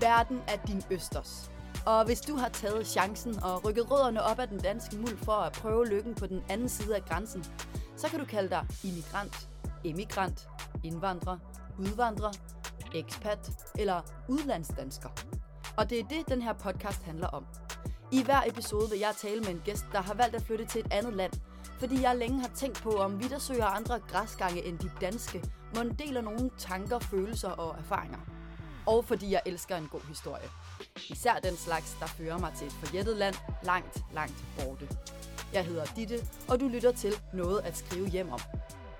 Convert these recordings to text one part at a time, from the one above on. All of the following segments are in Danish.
Verden er din østers. Og hvis du har taget chancen og rykket rødderne op af den danske muld for at prøve lykken på den anden side af grænsen, så kan du kalde dig immigrant, emigrant, indvandrer, udvandrer, ekspat eller udlandsdansker. Og det er det, den her podcast handler om. I hver episode vil jeg tale med en gæst, der har valgt at flytte til et andet land, fordi jeg længe har tænkt på, om vi, der søger andre græsgange end de danske, må deler nogle tanker, følelser og erfaringer. Og fordi jeg elsker en god historie. Især den slags, der fører mig til et forjættet land langt, langt borte. Jeg hedder Ditte, og du lytter til Noget at skrive hjem om.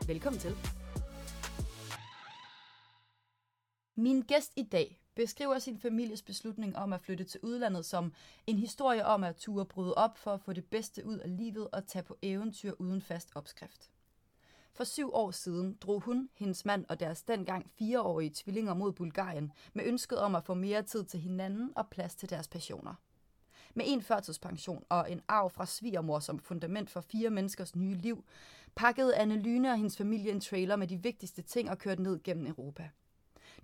Velkommen til. Min gæst i dag beskriver sin families beslutning om at flytte til udlandet som en historie om at ture bryde op for at få det bedste ud af livet og tage på eventyr uden fast opskrift. For syv år siden drog hun, hendes mand og deres dengang fireårige tvillinger mod Bulgarien med ønsket om at få mere tid til hinanden og plads til deres passioner. Med en førtidspension og en arv fra svigermor som fundament for fire menneskers nye liv, pakkede Anne Lyne og hendes familie en trailer med de vigtigste ting og kørte ned gennem Europa.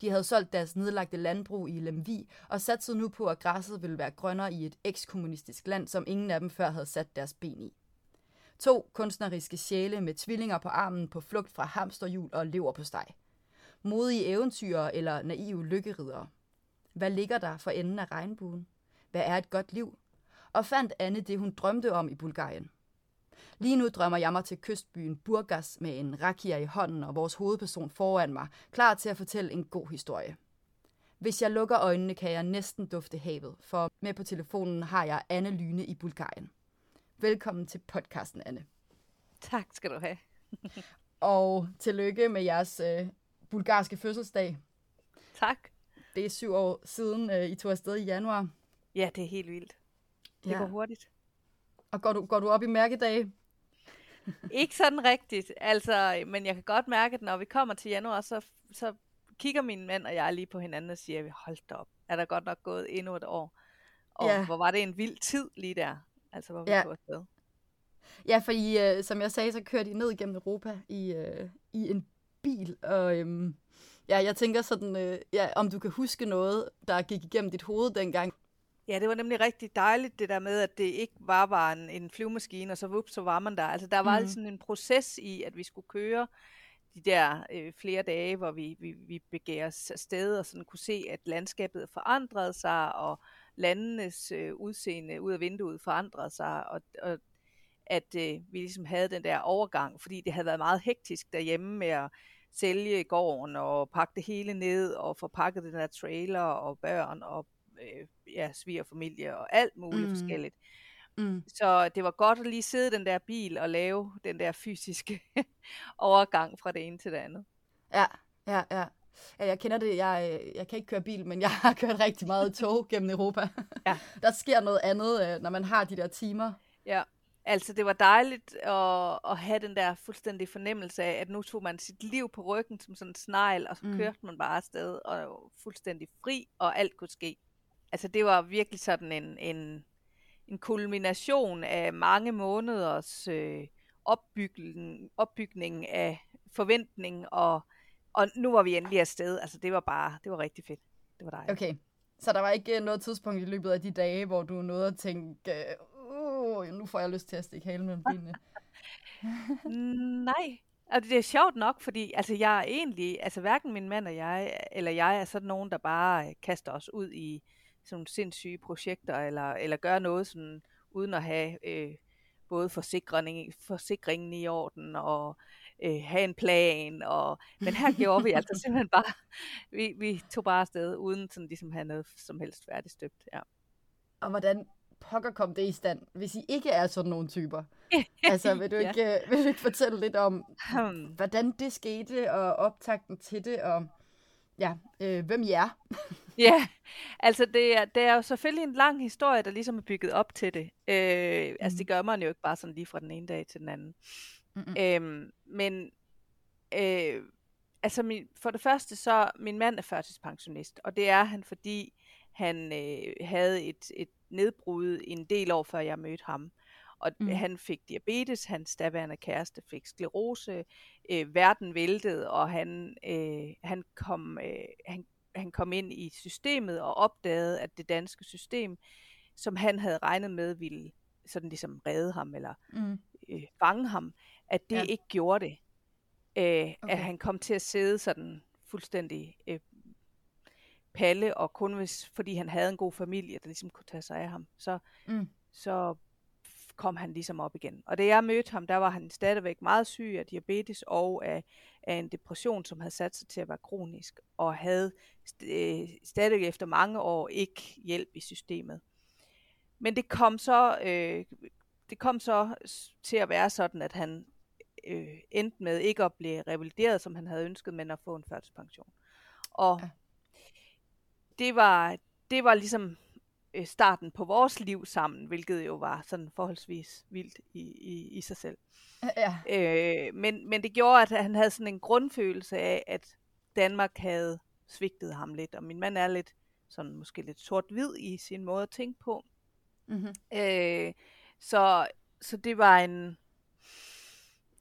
De havde solgt deres nedlagte landbrug i Lemvi og satsede nu på, at græsset ville være grønnere i et ekskommunistisk land, som ingen af dem før havde sat deres ben i. To kunstneriske sjæle med tvillinger på armen på flugt fra hamsterhjul og lever på steg. Modige eventyr eller naive lykkeridere. Hvad ligger der for enden af regnbuen? Hvad er et godt liv? Og fandt Anne det, hun drømte om i Bulgarien. Lige nu drømmer jeg mig til kystbyen Burgas med en rakia i hånden og vores hovedperson foran mig, klar til at fortælle en god historie. Hvis jeg lukker øjnene, kan jeg næsten dufte havet, for med på telefonen har jeg Anne Lyne i Bulgarien. Velkommen til podcasten, Anne. Tak skal du have. og tillykke med jeres øh, bulgarske fødselsdag. Tak. Det er syv år siden, øh, I tog afsted i januar. Ja, det er helt vildt. Det ja. går hurtigt. Og går du, går du op i mærkedage? ikke sådan rigtigt, altså, men jeg kan godt mærke, at når vi kommer til januar, så, så kigger min mand og jeg lige på hinanden og siger, hold da op, er der godt nok gået endnu et år? Og ja. hvor var det en vild tid lige der, altså hvor vi ja. tog afsted. Ja, for I, øh, som jeg sagde, så kørte I ned gennem Europa i, øh, i en bil, og øhm, ja, jeg tænker sådan, øh, ja, om du kan huske noget, der gik igennem dit hoved dengang. Ja, det var nemlig rigtig dejligt, det der med, at det ikke bare var en, en flyvemaskine, og så vup, så var man der. Altså, der var mm. sådan en proces i, at vi skulle køre de der øh, flere dage, hvor vi, vi, vi begav os afsted, og sådan kunne se, at landskabet forandrede sig, og landenes øh, udseende ud af vinduet forandrede sig, og, og at øh, vi ligesom havde den der overgang, fordi det havde været meget hektisk derhjemme med at sælge gården og pakke det hele ned og få pakket den der trailer og børn og øh, ja, svigerfamilie og alt muligt mm. forskelligt. Mm. Så det var godt at lige sidde i den der bil og lave den der fysiske overgang fra det ene til det andet. Ja, ja, ja. Ja, jeg kender det. Jeg, jeg kan ikke køre bil, men jeg har kørt rigtig meget tog gennem Europa. Ja. Der sker noget andet, øh, når man har de der timer. Ja, altså det var dejligt at, at have den der fuldstændige fornemmelse af, at nu tog man sit liv på ryggen som sådan en snegl, og så mm. kørte man bare afsted og fuldstændig fri, og alt kunne ske altså det var virkelig sådan en, en, en kulmination af mange måneders øh, opbygning, opbygning af forventning, og, og nu var vi endelig afsted. Altså det var bare, det var rigtig fedt. Det var dejligt. Okay, så der var ikke øh, noget tidspunkt i løbet af de dage, hvor du nåede at tænke, uh, nu får jeg lyst til at stikke halen mellem benene? Nej, Altså, det er sjovt nok, fordi altså, jeg er egentlig, altså hverken min mand og jeg, eller jeg er sådan nogen, der bare kaster os ud i sådan sindssyge projekter, eller, eller gøre noget sådan, uden at have øh, både forsikring, forsikringen i orden, og øh, have en plan, og, men her gjorde vi altså simpelthen bare, vi, vi tog bare afsted, uden sådan ligesom have noget som helst færdigstøbt, ja. Og hvordan pokker kom det i stand, hvis I ikke er sådan nogle typer? altså, vil du, ikke, ja. vil du ikke fortælle lidt om, hvordan det skete, og optakten til det, og ja, øh, hvem I er? ja, altså det er, det er jo selvfølgelig en lang historie, der ligesom er bygget op til det. Øh, mm. Altså det gør man jo ikke bare sådan lige fra den ene dag til den anden. Mm-hmm. Øhm, men øh, altså min, for det første så, min mand er førtidspensionist, og det er han, fordi han øh, havde et, et nedbrud en del år før jeg mødte ham. Og mm. han fik diabetes, hans daværende kæreste fik sklerose, øh, verden væltede, og han, øh, han, kom, øh, han, han kom ind i systemet og opdagede, at det danske system, som han havde regnet med, ville sådan ligesom redde ham eller mm. øh, fange ham, at det ja. ikke gjorde det. Øh, okay. At han kom til at sidde sådan fuldstændig øh, palle, og kun hvis, fordi han havde en god familie, der ligesom kunne tage sig af ham, så, mm. så kom han ligesom op igen. Og da jeg mødte ham, der var han stadigvæk meget syg af diabetes og af, af en depression, som havde sat sig til at være kronisk, og havde øh, stadig efter mange år ikke hjælp i systemet. Men det kom så, øh, det kom så til at være sådan, at han øh, endte med ikke at blive revalideret, som han havde ønsket, men at få en førtidspension. Og ja. det var det var ligesom øh, starten på vores liv sammen, hvilket jo var sådan forholdsvis vildt i, i, i sig selv. Ja. Øh, men, men det gjorde, at han havde sådan en grundfølelse af, at Danmark havde svigtet ham lidt, og min mand er lidt sådan måske lidt sort-hvid i sin måde at tænke på. Mm-hmm. Øh, så, så det var en,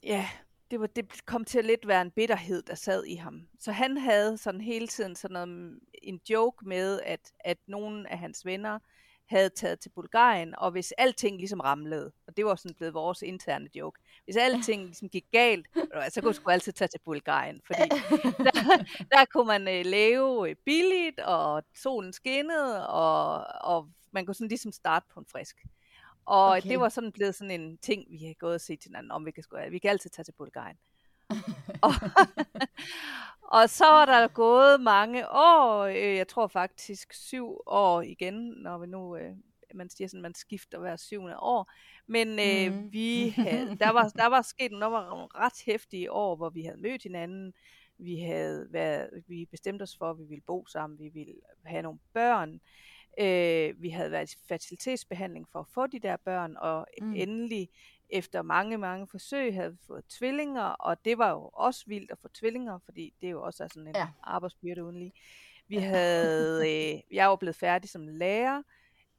ja, det, var, det kom til at lidt være en bitterhed, der sad i ham. Så han havde sådan hele tiden sådan noget, en joke med, at, at nogle af hans venner havde taget til Bulgarien, og hvis alting ligesom ramlede, og det var sådan blevet vores interne joke, hvis alting ligesom gik galt, så kunne du altid tage til Bulgarien, fordi der, der kunne man øh, leve billigt, og solen skinnede, og, og man kunne sådan ligesom starte på en frisk. Og okay. det var sådan blevet sådan en ting, vi har gået og set til hinanden, om vi kan, vi kan altid tage til Bulgarien. og, og så er der gået mange år, øh, jeg tror faktisk syv år igen, når vi nu, øh, man siger sådan, man skifter hver syvende år. Men øh, mm. vi havde, der, var, der var sket var nogle ret hæftige år, hvor vi havde mødt hinanden. Vi havde været, vi bestemte os for, at vi ville bo sammen, vi ville have nogle børn. Øh, vi havde været i fertilitetsbehandling for at få de der børn, og mm. endelig efter mange, mange forsøg havde vi fået tvillinger, og det var jo også vildt at få tvillinger, fordi det jo også er sådan en ja. arbejdsbyrde uden lige. Vi havde, øh, jeg var blevet færdig som lærer,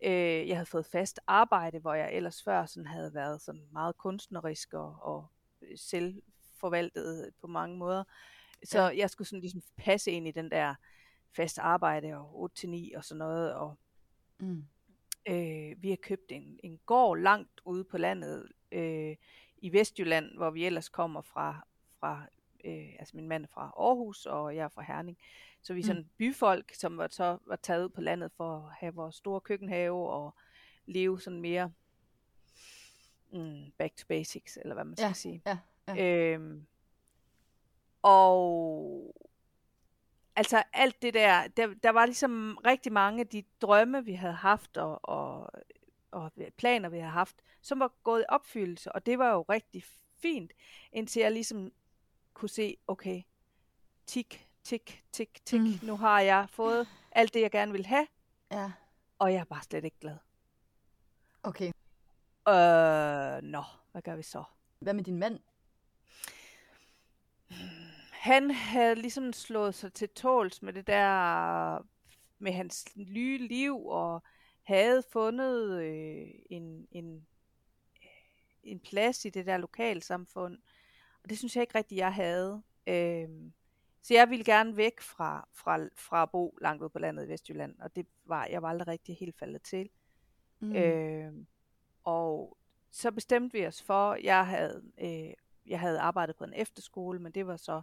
øh, jeg havde fået fast arbejde, hvor jeg ellers før sådan havde været sådan meget kunstnerisk og, og selvforvaltet på mange måder. Så ja. jeg skulle sådan ligesom passe ind i den der fast arbejde og 8-9 og sådan noget, og Mm. Øh, vi har købt en, en gård langt ude på landet øh, i Vestjylland, hvor vi ellers kommer fra, fra øh, altså min mand er fra Aarhus, og jeg er fra Herning. Så vi er mm. sådan byfolk, som var, så var taget ud på landet for at have vores store køkkenhave og leve sådan mere mm, back to basics, eller hvad man skal ja, sige. Ja, ja. Øhm, og altså alt det der, der, der var ligesom rigtig mange af de drømme, vi havde haft, og, og, og planer, vi havde haft, som var gået i opfyldelse, og det var jo rigtig fint, indtil jeg ligesom kunne se, okay, tik, tik, tik, tik, mm. nu har jeg fået alt det, jeg gerne vil have, ja. og jeg er bare slet ikke glad. Okay. Øh, nå, hvad gør vi så? Hvad med din mand? Han havde ligesom slået sig til tåls med det der, med hans nye liv, og havde fundet øh, en, en, en plads i det der lokalsamfund. Og det synes jeg ikke rigtigt, jeg havde. Øh, så jeg ville gerne væk fra, fra, fra at bo langt ude på landet i Vestjylland, og det var jeg var aldrig rigtig helt faldet til. Mm. Øh, og så bestemte vi os for, jeg havde, øh, jeg havde arbejdet på en efterskole, men det var så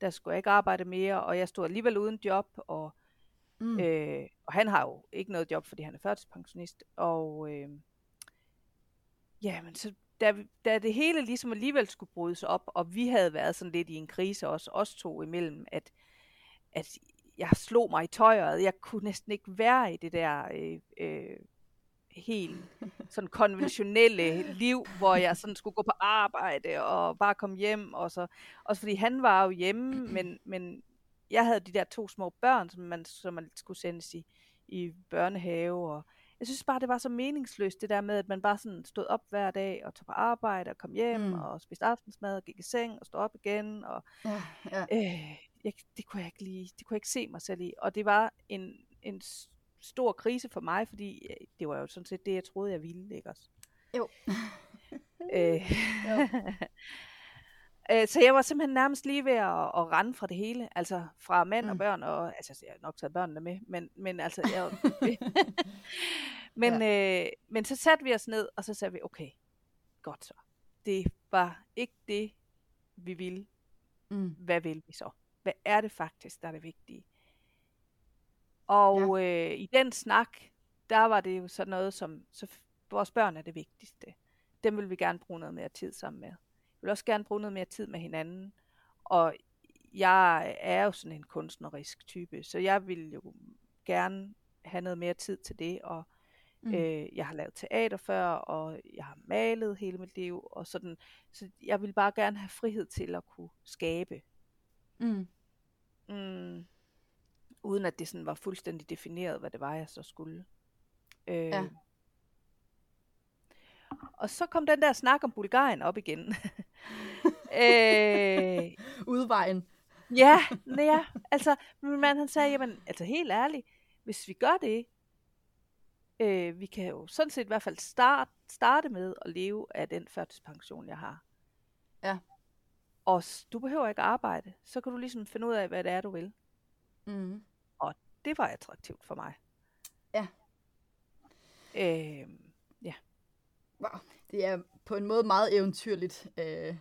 der skulle jeg ikke arbejde mere, og jeg stod alligevel uden job, og, mm. øh, og han har jo ikke noget job, fordi han er førtidspensionist, og øh, ja, men så da, da det hele ligesom alligevel skulle brydes op, og vi havde været sådan lidt i en krise også, os to imellem, at, at jeg slog mig i tøjet, jeg kunne næsten ikke være i det der øh, øh, helt sådan konventionelle liv, hvor jeg sådan skulle gå på arbejde og bare komme hjem. Og så, også fordi han var jo hjemme, men, men jeg havde de der to små børn, som man, som man skulle sendes i, i børnehave. Og jeg synes bare, det var så meningsløst, det der med, at man bare sådan stod op hver dag og tog på arbejde og kom hjem mm. og spiste aftensmad og gik i seng og stod op igen. Og, ja, ja. Øh, jeg, det kunne jeg ikke lige, det kunne jeg ikke se mig selv i. Og det var en, en stor krise for mig, fordi øh, det var jo sådan set det, jeg troede, jeg ville, ikke også? Jo. øh, jo. Øh, så jeg var simpelthen nærmest lige ved at, at rende fra det hele, altså fra mand mm. og Mm. børn, og altså jeg har nok taget børnene med, men, men altså, jeg, men, ja. øh, men så satte vi os ned, og så sagde vi, okay, godt så. Det var ikke det, vi ville. Mm. Hvad vil vi så? Hvad er det faktisk, der er det vigtige? Og ja. øh, i den snak, der var det jo sådan noget som, så vores børn er det vigtigste. Dem vil vi gerne bruge noget mere tid sammen med. Vi vil også gerne bruge noget mere tid med hinanden. Og jeg er jo sådan en kunstnerisk type, så jeg vil jo gerne have noget mere tid til det. Og mm. øh, jeg har lavet teater før, og jeg har malet hele mit liv. Og sådan, så jeg vil bare gerne have frihed til at kunne skabe. Mm. Mm, uden at det sådan var fuldstændig defineret, hvad det var, jeg så skulle. Øh, Ja. Og så kom den der snak om Bulgarien op igen. øh, Udvejen. ja, ja, altså min mand han sagde, jamen, altså helt ærligt, hvis vi gør det, øh, vi kan jo sådan set i hvert fald start, starte med at leve af den førtidspension, jeg har. Ja. Og du behøver ikke arbejde, så kan du ligesom finde ud af, hvad det er, du vil. Mm. Det var attraktivt for mig. Ja. Øh, Wow. Det er på en måde meget eventyrligt, øh,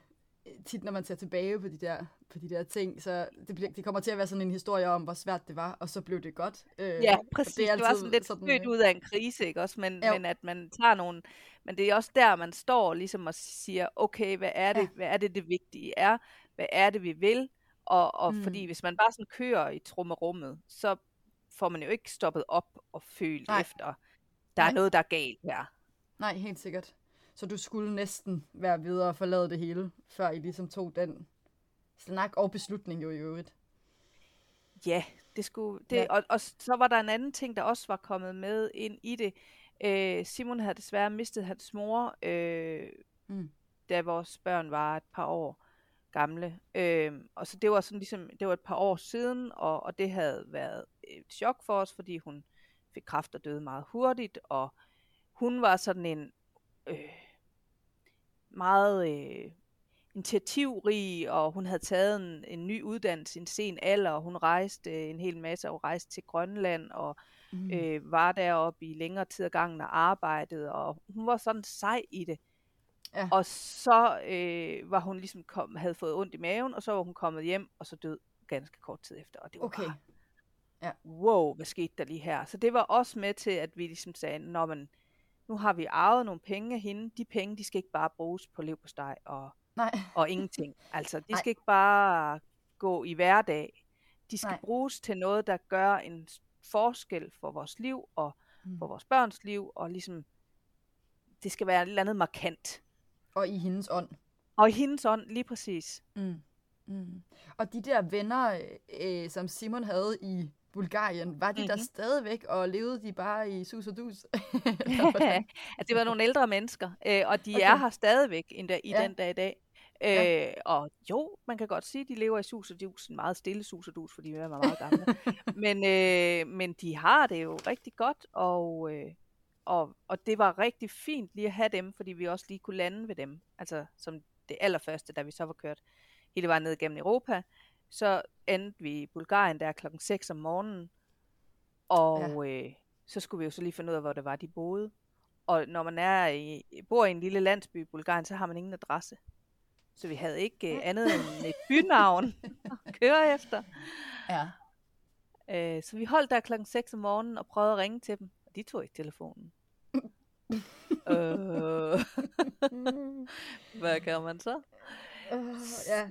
tit når man ser tilbage på de der, på de der ting, så det, bliver, det kommer til at være sådan en historie om, hvor svært det var, og så blev det godt. Øh, Ja, præcis. Det, det var sådan lidt sådan, født øh, ud af en krise, ikke også? Men, Jo. men at man tager nogle... Men det er også der, man står ligesom og siger, okay, hvad er det, Ja. hvad er det, det vigtige er? Hvad er det, vi vil? Og, og mm. fordi hvis man bare sådan kører i trummerummet, så får man jo ikke stoppet op og følt Nej. efter, der er Nej. noget, der er galt her. Nej, helt sikkert. Så du skulle næsten være videre og forlade det hele, før I ligesom tog den snak og beslutning jo i øvrigt. Ja, det skulle, det, ja. Og, og så var der en anden ting, der også var kommet med ind i det. Øh, Simon havde desværre mistet hans mor, øh, Mm. da vores børn var et par år gamle. Øh, og så det var sådan ligesom, det var et par år siden, og, og det havde været et chok for os, fordi hun fik kræft og døde meget hurtigt, og hun var sådan en øh, meget øh, initiativrig, og hun havde taget en, en ny uddannelse i en sen alder, og hun rejste øh, en hel masse, og rejste til Grønland, og Mm. øh, var deroppe i længere tid ad gangen og arbejdede, og hun var sådan sej i det. Ja. Og så øh, var hun ligesom kom, havde fået ondt i maven, og så var hun kommet hjem, og så død ganske kort tid efter. Og det var Okay. bare, Ja. wow, hvad skete der lige her? Så det var også med til, at vi ligesom sagde, Nå, men, nu har vi arvet nogle penge af hende. De penge, de skal ikke bare bruges på leverpostej og, Nej. og ingenting. Altså, de Nej. skal ikke bare gå i hverdag. De skal Nej. Bruges til noget, der gør en forskel for vores liv og Mm. for vores børns liv, og ligesom, det skal være et eller andet markant. Og i hendes ånd. Og i hendes ånd, lige præcis. Mm. Mm. Og de der venner, øh, som Simon havde i Bulgarien, var de mm-hmm. der Mhm. stadigvæk, og levede de bare i sus og dus? altså, det var nogle ældre mennesker, øh, og de Okay. er her stadigvæk endda, i Ja. den dag i dag. Øh, Ja. Og jo, man kan godt sige, at de lever i sus og dus, en meget stille sus og dus, fordi de er meget gamle. men, øh, men de har det jo rigtig godt, og, øh, og, og det var rigtig fint lige at have dem, fordi vi også lige kunne lande ved dem. Altså som det allerførste, da vi så var kørt hele vejen ned gennem Europa, så endte vi i Bulgarien der klokken 6 om morgenen, og øh, så skulle vi jo så lige finde ud af, hvor det var, de boede. Og når man er i, bor i en lille landsby i Bulgarien, så har man ingen adresse. Så vi havde ikke øh, andet end et bynavn at køre efter. ja. Øh, så vi holdt der klokken 6 om morgenen og prøvede at ringe til dem, de tog ikke telefonen. øh, hvad gør man så? Uh, ja.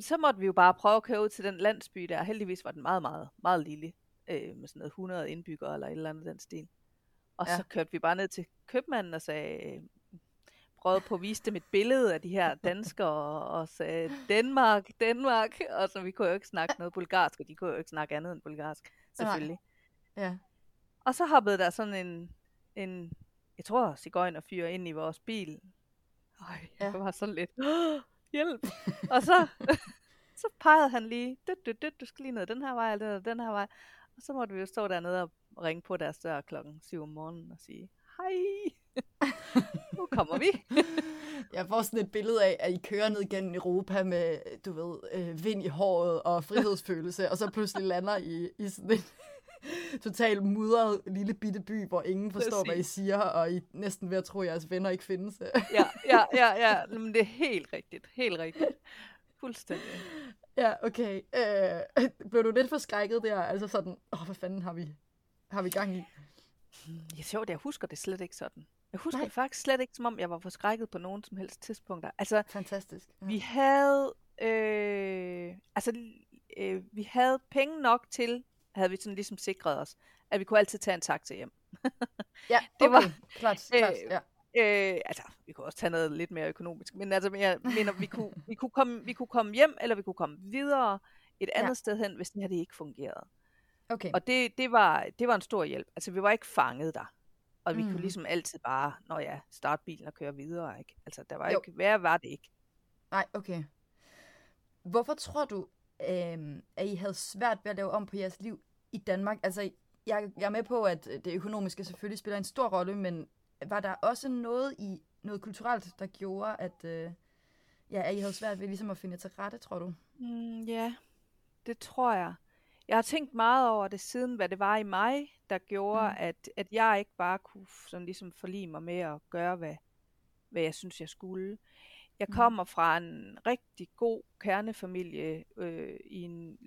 Så måtte vi jo bare prøve at køre ud til den landsby der. Heldigvis var den meget, meget, meget lille. Øh, med sådan noget 100 indbyggere eller et eller andet den stil. Og Ja. så kørte vi bare ned til købmanden og sagde, prøvede på at vise dem et billede af de her danskere, og, og sagde, Danmark, Danmark. Og så vi kunne jo ikke snakke noget bulgarsk, og de kunne jo ikke snakke andet end bulgarsk, selvfølgelig. Ja. Og så hoppede der sådan en, en jeg tror, cigøjner fyre ind i vores bil. Ja. jeg var sådan lidt, "Åh, hjælp. og så, så pegede han lige, dyt, dyt, dyt, du skal lige ned den her vej, eller den her vej. Og så måtte vi jo stå dernede og ringe på deres dør klokken 7 om morgenen og sige, hej, nu kommer vi. Jeg får sådan et billede af, at I kører ned gennem Europa med, du ved, øh, vind i håret og frihedsfølelse, og så pludselig lander I i sådan en totalt mudret lille bitte by, hvor ingen forstår, Præcis. hvad I siger, og I næsten ved at tro, at jeres venner ikke findes. ja, ja, ja, ja. Men det er helt rigtigt. Helt rigtigt. Fuldstændig. Ja, okay. Øh, blev du lidt forskrækket der? Altså sådan, åh, hvad fanden har vi, har vi gang i? Ja, sjovt, jeg husker det slet ikke sådan. Jeg husker Nej. det faktisk slet ikke, som om jeg var forskrækket på nogen som helst tidspunkter. Altså, Fantastisk. Ja. Vi havde, øh, altså, øh, vi havde penge nok til, havde vi sådan ligesom sikret os, at vi kunne altid tage en taxa hjem. ja, okay. det var, klart, klart, øh, ja. Øh, altså, vi kunne også tage noget lidt mere økonomisk, men altså, jeg mener, vi kunne, vi kunne, komme, vi kunne komme hjem, eller vi kunne komme videre et andet ja. sted hen, hvis det her det ikke fungerede. Okay. Og det, det, var, det var en stor hjælp. Altså, vi var ikke fanget der. Og vi mm. kunne ligesom altid bare, når ja, starte bilen og køre videre, ikke? Altså, der var jo. ikke, hvad var det ikke? Nej, okay. Hvorfor tror du, øh, at I havde svært ved at lave om på jeres liv i Danmark? Altså, jeg, jeg er med på, at det økonomiske selvfølgelig spiller en stor rolle, men var der også noget i noget kulturelt, der gjorde, at, øh, ja, at I havde svært ved ligesom at finde til rette, tror du? Mm, ja, det tror jeg. Jeg har tænkt meget over det siden, hvad det var i mig, der gjorde, mm. at, at jeg ikke bare kunne sådan ligesom forlige mig med at gøre, hvad, hvad jeg synes, jeg skulle. Jeg mm. kommer fra en rigtig god kernefamilie øh, i en,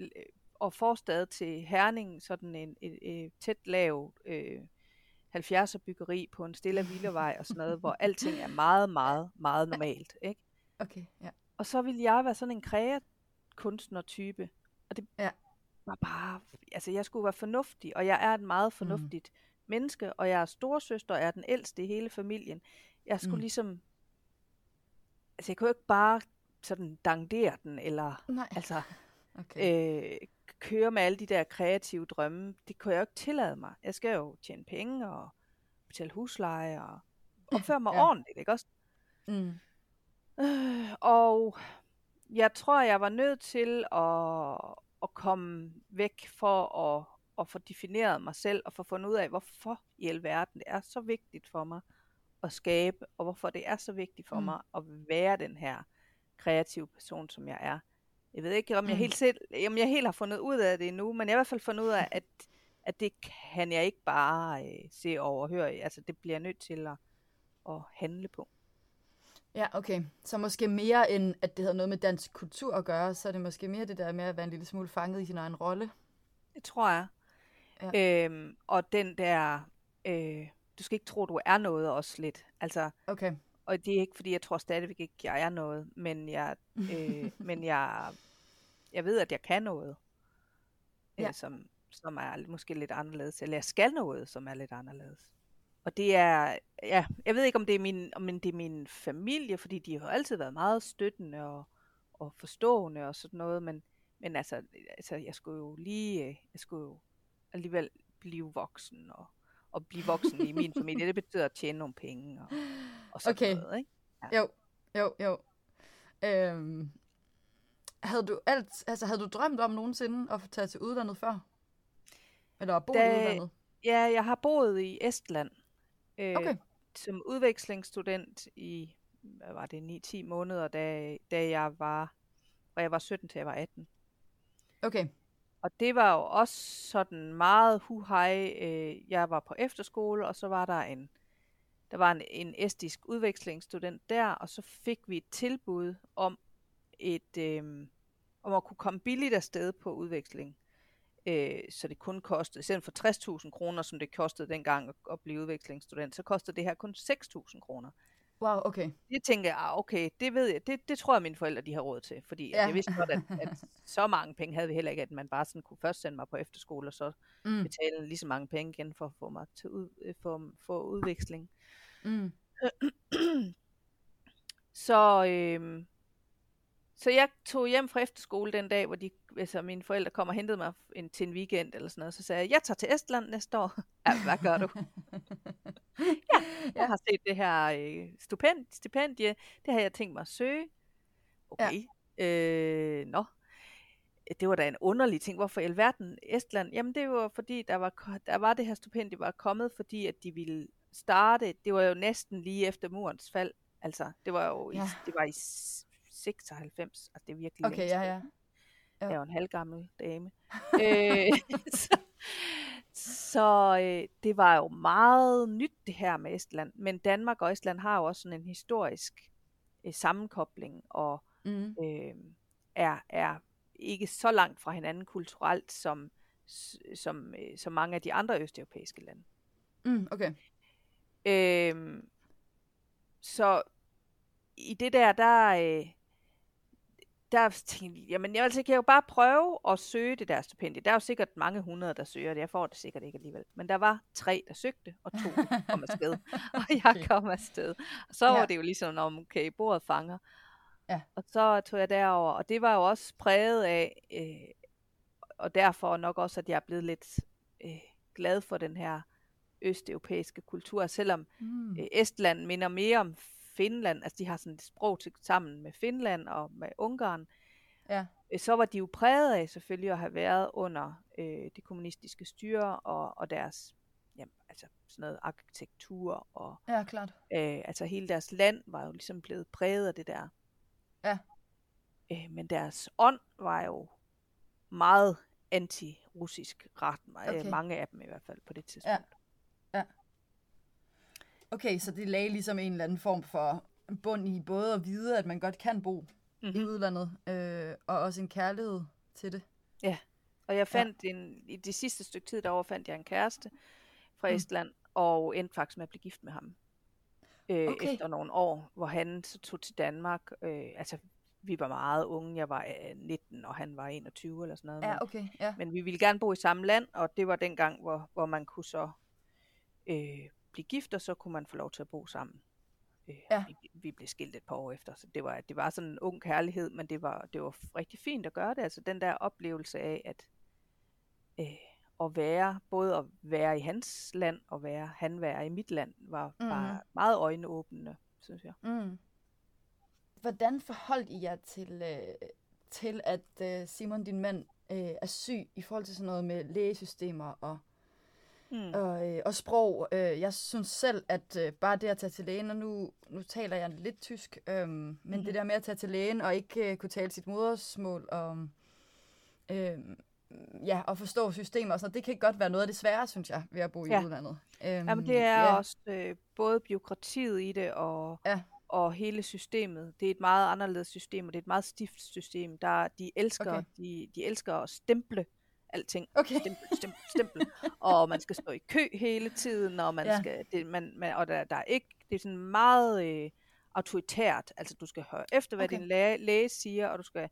og forstad til Herning, sådan en, et, et tæt lav øh, 70'er byggeri på en stille villavej og sådan noget, hvor alting er meget, meget, meget normalt. Ikke? Okay, ja. Og så ville jeg være sådan en kreakunstner-type. Og det ja. var bare, altså jeg skulle være fornuftig, og jeg er et meget mm. fornuftigt mm. menneske, og jeg er storsøster, og jeg er den ældste i hele familien. Jeg skulle mm. ligesom, altså jeg kunne ikke bare sådan dangdere den, eller Nej. altså okay. øh, køre med alle de der kreative drømme, det kunne jeg jo ikke tillade mig. Jeg skal jo tjene penge og betale husleje og opføre mig ja. ordentligt, ikke også? Mm. Øh, og jeg tror, jeg var nødt til at, at komme væk for at, at få defineret mig selv og få fundet ud af, hvorfor i alverden det er så vigtigt for mig at skabe, og hvorfor det er så vigtigt for mm. mig at være den her kreative person, som jeg er. Jeg ved ikke, om jeg, mm. helt selv, om jeg helt har fundet ud af det endnu, men jeg har i hvert fald fundet ud af, at, at det kan jeg ikke bare øh, se og overhøre. Altså, det bliver jeg nødt til at, at handle på. Ja, okay. Så måske mere end, at det havde noget med dansk kultur at gøre, så er det måske mere det der med at være en lille smule fanget i sin egen rolle. Det tror jeg. Ja. Øhm, og den der, øh, du skal ikke tro, du er noget også lidt. Altså, okay og det er ikke, fordi jeg tror stadigvæk ikke, jeg er noget, men jeg, øh, men jeg, jeg ved, at jeg kan noget, øh, ja. som, som er måske lidt anderledes, eller jeg skal noget, som er lidt anderledes. Og det er, ja, jeg ved ikke, om det er min, om det er min familie, fordi de har altid været meget støttende og, og forstående og sådan noget, men, men altså, altså, jeg skulle jo lige, øh, jeg skulle jo alligevel blive voksen og, og blive voksen i min familie. Det betyder at tjene nogle penge og, og sådan okay. noget, ikke? Ja. Jo, jo, jo. Øhm, havde du alt, altså havde du drømt om nogensinde at få tage til udlandet før? Eller at bo da, i udlandet? Ja, jeg har boet i Estland. Øh, okay. Som udvekslingsstudent i, hvad var det, 9-10 måneder, da, da jeg var, og jeg var 17 til jeg var 18. Okay. Og det var jo også sådan meget huhej. Øh, jeg var på efterskole, og så var der en, der var en, en estisk udvekslingsstudent der, og så fik vi et tilbud om et, øh, om at kunne komme billigt afsted på udveksling. Øh, så det kun kostede, selv for 60.000 kroner, som det kostede dengang at, at blive udvekslingsstudent, så kostede det her kun 6.000 kroner. Wow, okay. Det tænker jeg, ah, okay, det ved jeg, det, det tror jeg, mine forældre de har råd til, fordi ja. jeg vidste godt, at, at så mange penge havde vi heller ikke, at man bare sådan kunne først sende mig på efterskole, og så mm. betale lige så mange penge igen for at få mig til ud, øh, for, for udveksling. Mm. så, øh, så jeg tog hjem fra efterskole den dag, hvor de, altså mine forældre kom og hentede mig en, til en weekend eller sådan noget. Så sagde jeg, jeg tager til Estland næste år. ja, hvad gør du? ja, jeg har set det her øh, stipend, stipendie. Det har jeg tænkt mig at søge. Okay. Ja. Øh, nå. Det var da en underlig ting. Hvorfor i alverden Estland? Jamen det var fordi, der var, der var det her stipendie var kommet, fordi at de ville starte. Det var jo næsten lige efter murens fald Altså, det var jo Ja. i, det var i 96, altså det er virkelig Okay, ja, ja. Ja. Jeg er jo en halvgammel dame. øh, så så øh, det var jo meget nyt det her med Estland, men Danmark og Estland har jo også sådan en historisk øh, sammenkobling, og Mm. øh, er, er ikke så langt fra hinanden kulturelt, som, som, øh, som mange af de andre østeuropæiske lande. Mm, okay. Øh, så i det der, der, øh, der tænkte jeg, jamen jeg, altså, kan jo bare prøve at søge det der stipendie. Der er jo sikkert mange hundrede, der søger det. Jeg får det sikkert ikke alligevel. Men der var tre, der søgte, og to kom afsted. Og jeg kom afsted. Og så Ja. var det jo ligesom, når okay, bordet fanger. Ja. Og så tog jeg derover, og det var jo også præget af, øh, og derfor nok også, at jeg er blevet lidt øh, glad for den her østeuropæiske kultur, selvom Mm. øh, Estland minder mere om Finland, altså de har sådan et sprog til, sammen med Finland og med Ungarn, Ja. øh, så var de jo præget af selvfølgelig at have været under øh, det kommunistiske styre og, og deres jamen, altså sådan noget arkitektur og Ja, klart. øh, altså hele deres land var jo ligesom blevet præget af det der. Ja. Øh, men deres ånd var jo meget anti-russisk ret, okay. Okay. mange af dem i hvert fald på det tidspunkt. Okay, så det lagde ligesom en eller anden form for bund i både at vide, at man godt kan bo mm-hmm. i Mhm. udlandet, øh, og også en kærlighed til det. Og jeg fandt en, i det sidste stykke tid derovre fandt jeg en kæreste fra Mm. Estland, og endte faktisk med at blive gift med ham. Øh, Okay. Efter nogle år, hvor han så tog til Danmark. Øh, altså, vi var meget unge. Jeg var øh, 19, og han var 21 eller sådan noget. Ja, okay. Ja. men vi ville gerne bo i samme land, og det var den gang, hvor, hvor man kunne så øh, blive gift, og så kunne man få lov til at bo sammen. Øh, Ja. vi, vi blev skilt et par år efter, så det var, det var sådan en ung kærlighed, men det var, det var rigtig fint at gøre det. Altså den der oplevelse af, at øh, at være, både at være i hans land, og være, han være i mit land, var, mm. Mhm. var meget øjenåbnende, synes jeg. Mm. Hvordan forholdt I jer til, øh, til at øh, Simon, din mand, øh, er syg i forhold til sådan noget med lægesystemer og, Mm. og, øh, og sprog? Øh, jeg synes selv, at øh, bare det at tage til lægen, og nu, nu taler jeg lidt tysk, øh, men mm-hmm. det der med at tage til lægen og ikke øh, kunne tale sit modersmål og øh, ja, og forstå systemer og sådan noget, det kan godt være noget af det svære, synes jeg, ved at bo i Ja. udlandet. Øh, Jamen det er ja. også øh, både byråkratiet i det, og, Ja. og hele systemet. Det er et meget anderledes system, og det er et meget stift system. Der, de, elsker, okay. de, de elsker at stemple alting. Okay. Stempel, stempel, stempel. og man skal stå i kø hele tiden, og man Ja. ja. skal, det, man, man, og der, der er ikke, det er sådan meget øh, autoritært. Altså du skal høre efter, hvad Okay. din læge, læge siger, og du skal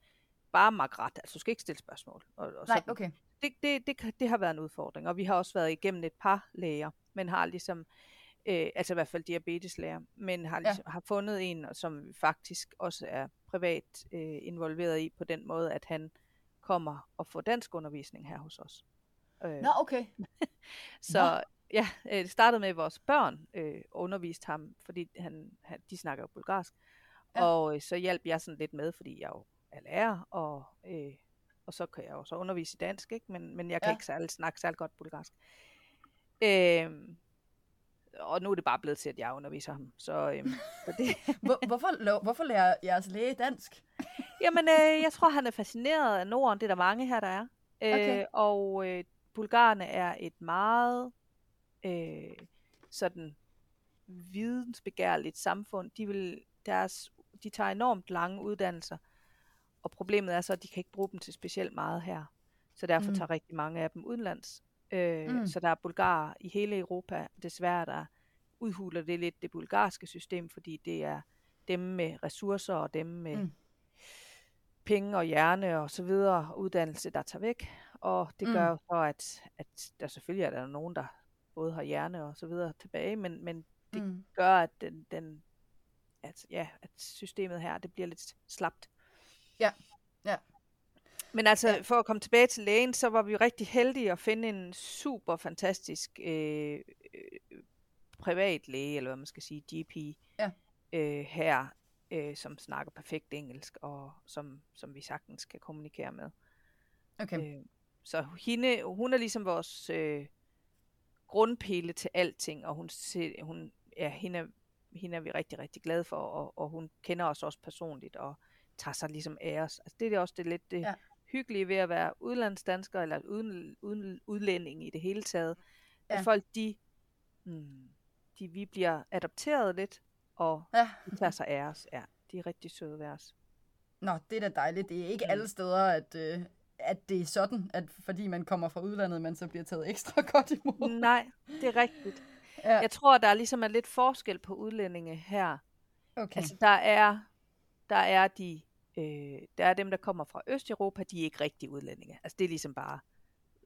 bare makke ret. Altså du skal ikke stille spørgsmål. Og, og Nej, sådan. okay. det, det, det, det har været en udfordring, og vi har også været igennem et par læger, men har ligesom, øh, altså i hvert fald diabeteslæger, men har, Ja. ligesom, har fundet en, som faktisk også er privat øh, involveret i på den måde, at han kommer og får dansk undervisning her hos os. Øh, Nå, okay. så Nå. ja, øh, det startede med, at vores børn øh, underviste ham, fordi han, han, de snakker jo bulgarsk. Ja. Og øh, så hjalp jeg sådan lidt med, fordi jeg jo er lærer, og, øh, og så kan jeg jo så undervise i dansk, ikke? Men, men jeg kan ja. ikke særlig, snakke særlig godt bulgarsk. Øh, og nu er det bare blevet til, at jeg underviser ham. Så, øh, så det, Hvor, hvorfor, hvorfor lærer jeres læge dansk? Jamen, øh, jeg tror, han er fascineret af Norden. Det er der mange her, der er. Øh, Okay. Og øh, bulgarerne er et meget øh, sådan vidensbegærligt samfund. De, vil, deres, de tager enormt lange uddannelser, og problemet er så, at de kan ikke bruge dem til specielt meget her. Så derfor mm. tager rigtig mange af dem udenlands. Øh, Mm. Så der er bulgarer i hele Europa. Desværre, der udhuler det lidt det bulgarske system, fordi det er dem med ressourcer og dem med Mm. penge og hjerne og så videre, uddannelse, der tager væk. Og det Mm. gør jo så, at, at der selvfølgelig er der nogen, der både har hjerne og så videre tilbage, men, men det Mm. gør, at, den, den, at, ja, at systemet her, det bliver lidt slapt. Ja. Men altså, Ja. for at komme tilbage til lægen, så var vi rigtig heldige at finde en super fantastisk øh, øh, privat læge, eller hvad man skal sige, GP, Ja. øh, her, øh, som snakker perfekt engelsk, og som, som vi sagtens kan kommunikere med. Okay. Øh, så hende, hun er ligesom vores øh, grundpille til alting, og hun, hun ja, hende er hende er vi rigtig, rigtig glade for, og, og hun kender os også personligt, og tager sig ligesom af os. Altså, det er også det lidt det ja. Hyggelige ved at være udlandsdansker, eller uden, uden udlænding i det hele taget. Ja. At folk, de, hmm, de, vi bliver adopteret lidt, og ja. de tager sig af os. Ja, de er rigtig søde ved os. Nå, det er da dejligt. Det er ikke mm. alle steder, at, øh, at det er sådan, at fordi man kommer fra udlandet, man så bliver taget ekstra godt imod. Nej, det er rigtigt. Ja. Jeg tror, der er ligesom er lidt forskel på udlændinge her. Okay. Altså, der er, der er de, øh, der er dem, der kommer fra Østeuropa, de er ikke rigtige udlændinge. Altså, det er ligesom bare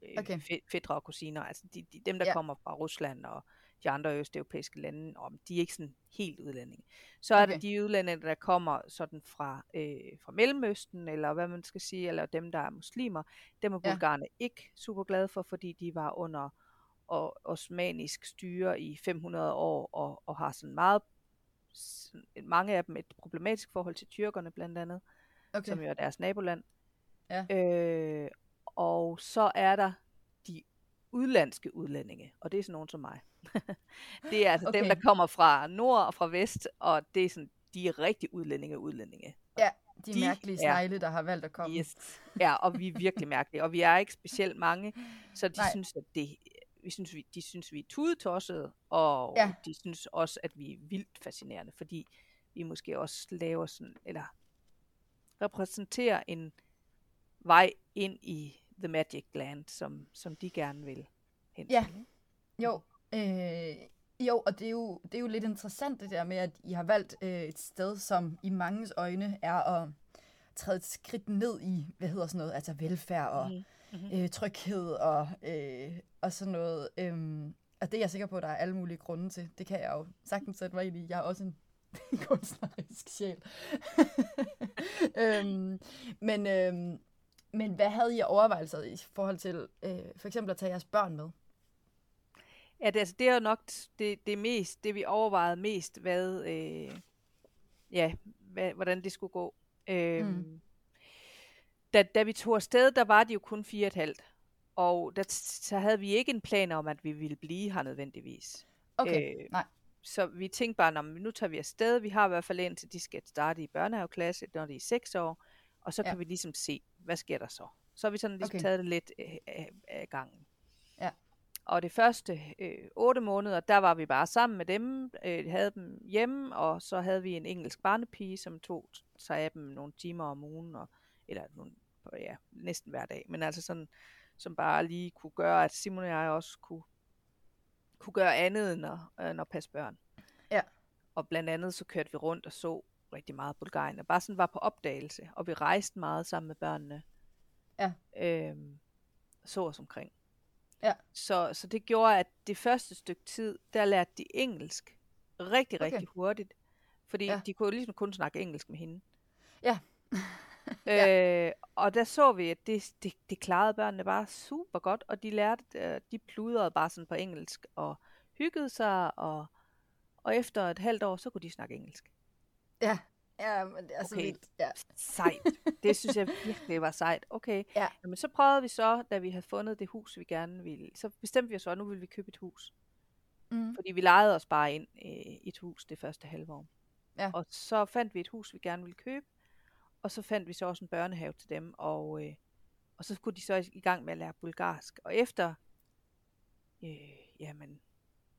øh, okay. fædre og kusiner. Altså, de, de, dem, der ja. kommer fra Rusland og de andre østeuropæiske lande, om de er ikke sådan helt udlændinge. Så okay. er der de udlændinge, der kommer sådan fra, øh, fra Mellemøsten, eller hvad man skal sige, eller dem, der er muslimer. Dem er bulgarerne ja. ikke super glade for, fordi de var under og osmanisk styre i 500 år, og, og har sådan meget, mange af dem et problematisk forhold til tyrkerne blandt andet, okay. som jo er deres naboland. Ja. Øh, og så er der de udlandske udlændinge, og det er sådan nogen som mig. det er altså okay. dem, der kommer fra nord og fra vest, og det er sådan, de er rigtig udlændinge udlændinge. Ja, de, de mærkelige snegle, der har valgt at komme. Yes. Ja, og vi er virkelig mærkelige, og vi er ikke specielt mange, så de Nej. synes, at det, vi synes, vi, de synes, vi er tudetossede, og ja. de synes også, at vi er vildt fascinerende, fordi vi måske også laver sådan, eller repræsenterer en vej ind i The Magic Land, som, som de gerne vil hen Ja, jo. Øh, jo, og det er jo, det er jo lidt interessant det der med, at I har valgt øh, et sted, som i manges øjne er at træde et skridt ned i, hvad hedder sådan noget, altså velfærd og mm-hmm. øh, tryghed og, øh, og sådan noget. Øhm, og det er jeg sikker på, at der er alle mulige grunde til. Det kan jeg jo sagtens sætte mig ind i. Jeg er også en kunstnerisk sjæl. øhm, men, øhm, men hvad havde I overvejelser i forhold til øh, for eksempel at tage jeres børn med? Ja, det, altså, det er jo nok det, det mest, det vi overvejede mest, hvad, øh, ja, hvad, hvordan det skulle gå. Øh, mm. da, da vi tog afsted, der var de jo kun fire et halvt. Og der, så havde vi ikke en plan om, at vi ville blive her nødvendigvis. Okay, øh, nej. Så vi tænkte bare, når nu tager vi afsted. Vi har i hvert fald indtil de skal starte i børnehaveklasse, når de er 6 år. Og så ja. kan vi ligesom se, hvad sker der så. Så har vi sådan ligesom okay. taget det lidt øh, af, af gangen. Ja. Og det første øh, 8 måneder, der var vi bare sammen med dem, øh, havde dem hjemme, og så havde vi en engelsk barnepige, som tog sig af dem nogle timer om ugen, og, eller nogle, ja, næsten hver dag. Men altså sådan, som bare lige kunne gøre, at Simon og jeg også kunne, kunne gøre andet end at, end at passe børn. Ja. Og blandt andet så kørte vi rundt og så rigtig meget Bulgarien, og bare sådan var på opdagelse, og vi rejste meget sammen med børnene. Ja. Øhm, så os omkring. Ja. Så, så det gjorde, at det første stykke tid, der lærte de engelsk rigtig, okay. rigtig hurtigt. Fordi ja. de kunne ligesom kun snakke engelsk med hende. Ja. Ja. øh, og der så vi, at det, det, det klarede børnene bare super godt, og de lærte, øh, de pludrede bare sådan på engelsk, og hyggede sig, og, og efter et halvt år, så kunne de snakke engelsk. Ja, ja men det er okay. så vildt. Ja. Sejt. Det synes jeg virkelig var sejt. Okay, ja. Jamen, så prøvede vi så, da vi havde fundet det hus, vi gerne ville, så bestemte vi os så, at nu ville vi købe et hus. Mm. Fordi vi lejede os bare ind i et hus det første halve år. Ja. Og så fandt vi et hus, vi gerne ville købe. Og så fandt vi så også en børnehave til dem. Og, øh, og så skulle de så i gang med at lære bulgarsk. Og efter, øh, jamen,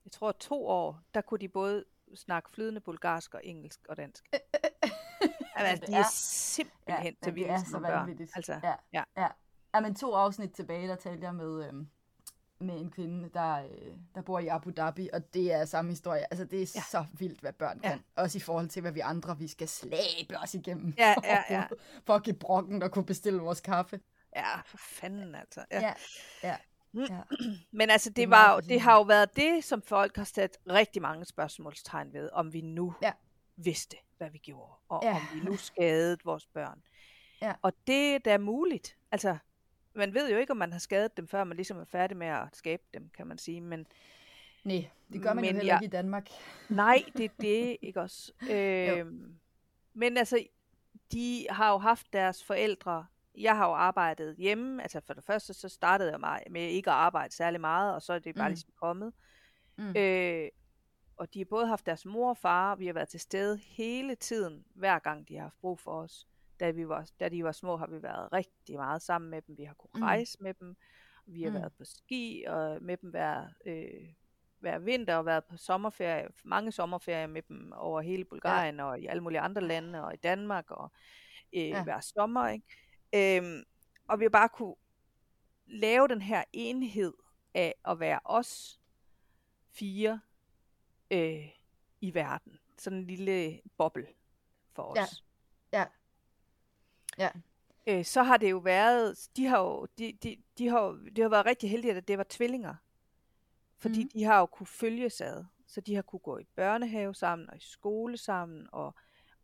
jeg tror to år, der kunne de både snakke flydende bulgarsk og engelsk og dansk. altså, de er, er simpelthen ja, til vildt som børn. Altså, ja, ja. ja. ja. men to afsnit tilbage, der talte jeg med, øhm, med en kvinde, der, øh, der bor i Abu Dhabi, og det er samme historie. Altså, det er ja. så vildt, hvad børn ja. kan. Også i forhold til, hvad vi andre, vi skal slæbe os igennem. Ja, ja, ja. For at give brokken, der kunne bestille vores kaffe. Ja, for fanden altså. Ja, ja. ja. Mm. Ja. Men altså, det, det, var, det har jo været det, som folk har sat rigtig mange spørgsmålstegn ved, om vi nu ja. vidste, hvad vi gjorde, og ja. om vi nu skadede vores børn. Ja. Og det er da muligt. Altså, man ved jo ikke, om man har skadet dem, før man ligesom er færdig med at skabe dem, kan man sige. Men, Nej, det gør man jo heller jeg, ikke i Danmark. Nej, det er det, ikke også? øhm, men altså, de har jo haft deres forældre jeg har jo arbejdet hjemme, altså for det første så startede jeg mig med ikke at arbejde særlig meget, og så er det bare mm. ligesom kommet. Mm. Øh, og de har både haft deres mor og far, og vi har været til stede hele tiden, hver gang de har haft brug for os. Da, vi var, da de var små, har vi været rigtig meget sammen med dem. Vi har kunnet rejse mm. med dem. Vi har mm. været på ski og med dem hver, øh, hver vinter og været på sommerferie, mange sommerferier med dem over hele Bulgarien ja. og i alle mulige andre lande og i Danmark og øh, ja. hver sommer. Ikke? Øhm, og vi har bare kunne lave den her enhed af at være os fire øh, i verden. Sådan en lille boble for os. Ja. Ja. Ja. Øh, så har det jo været, de har jo, de, de, de har, det har været rigtig heldigt, at det var tvillinger. Fordi mm. de har jo kunne følges ad. Så de har kunne gå i børnehave sammen og i skole sammen og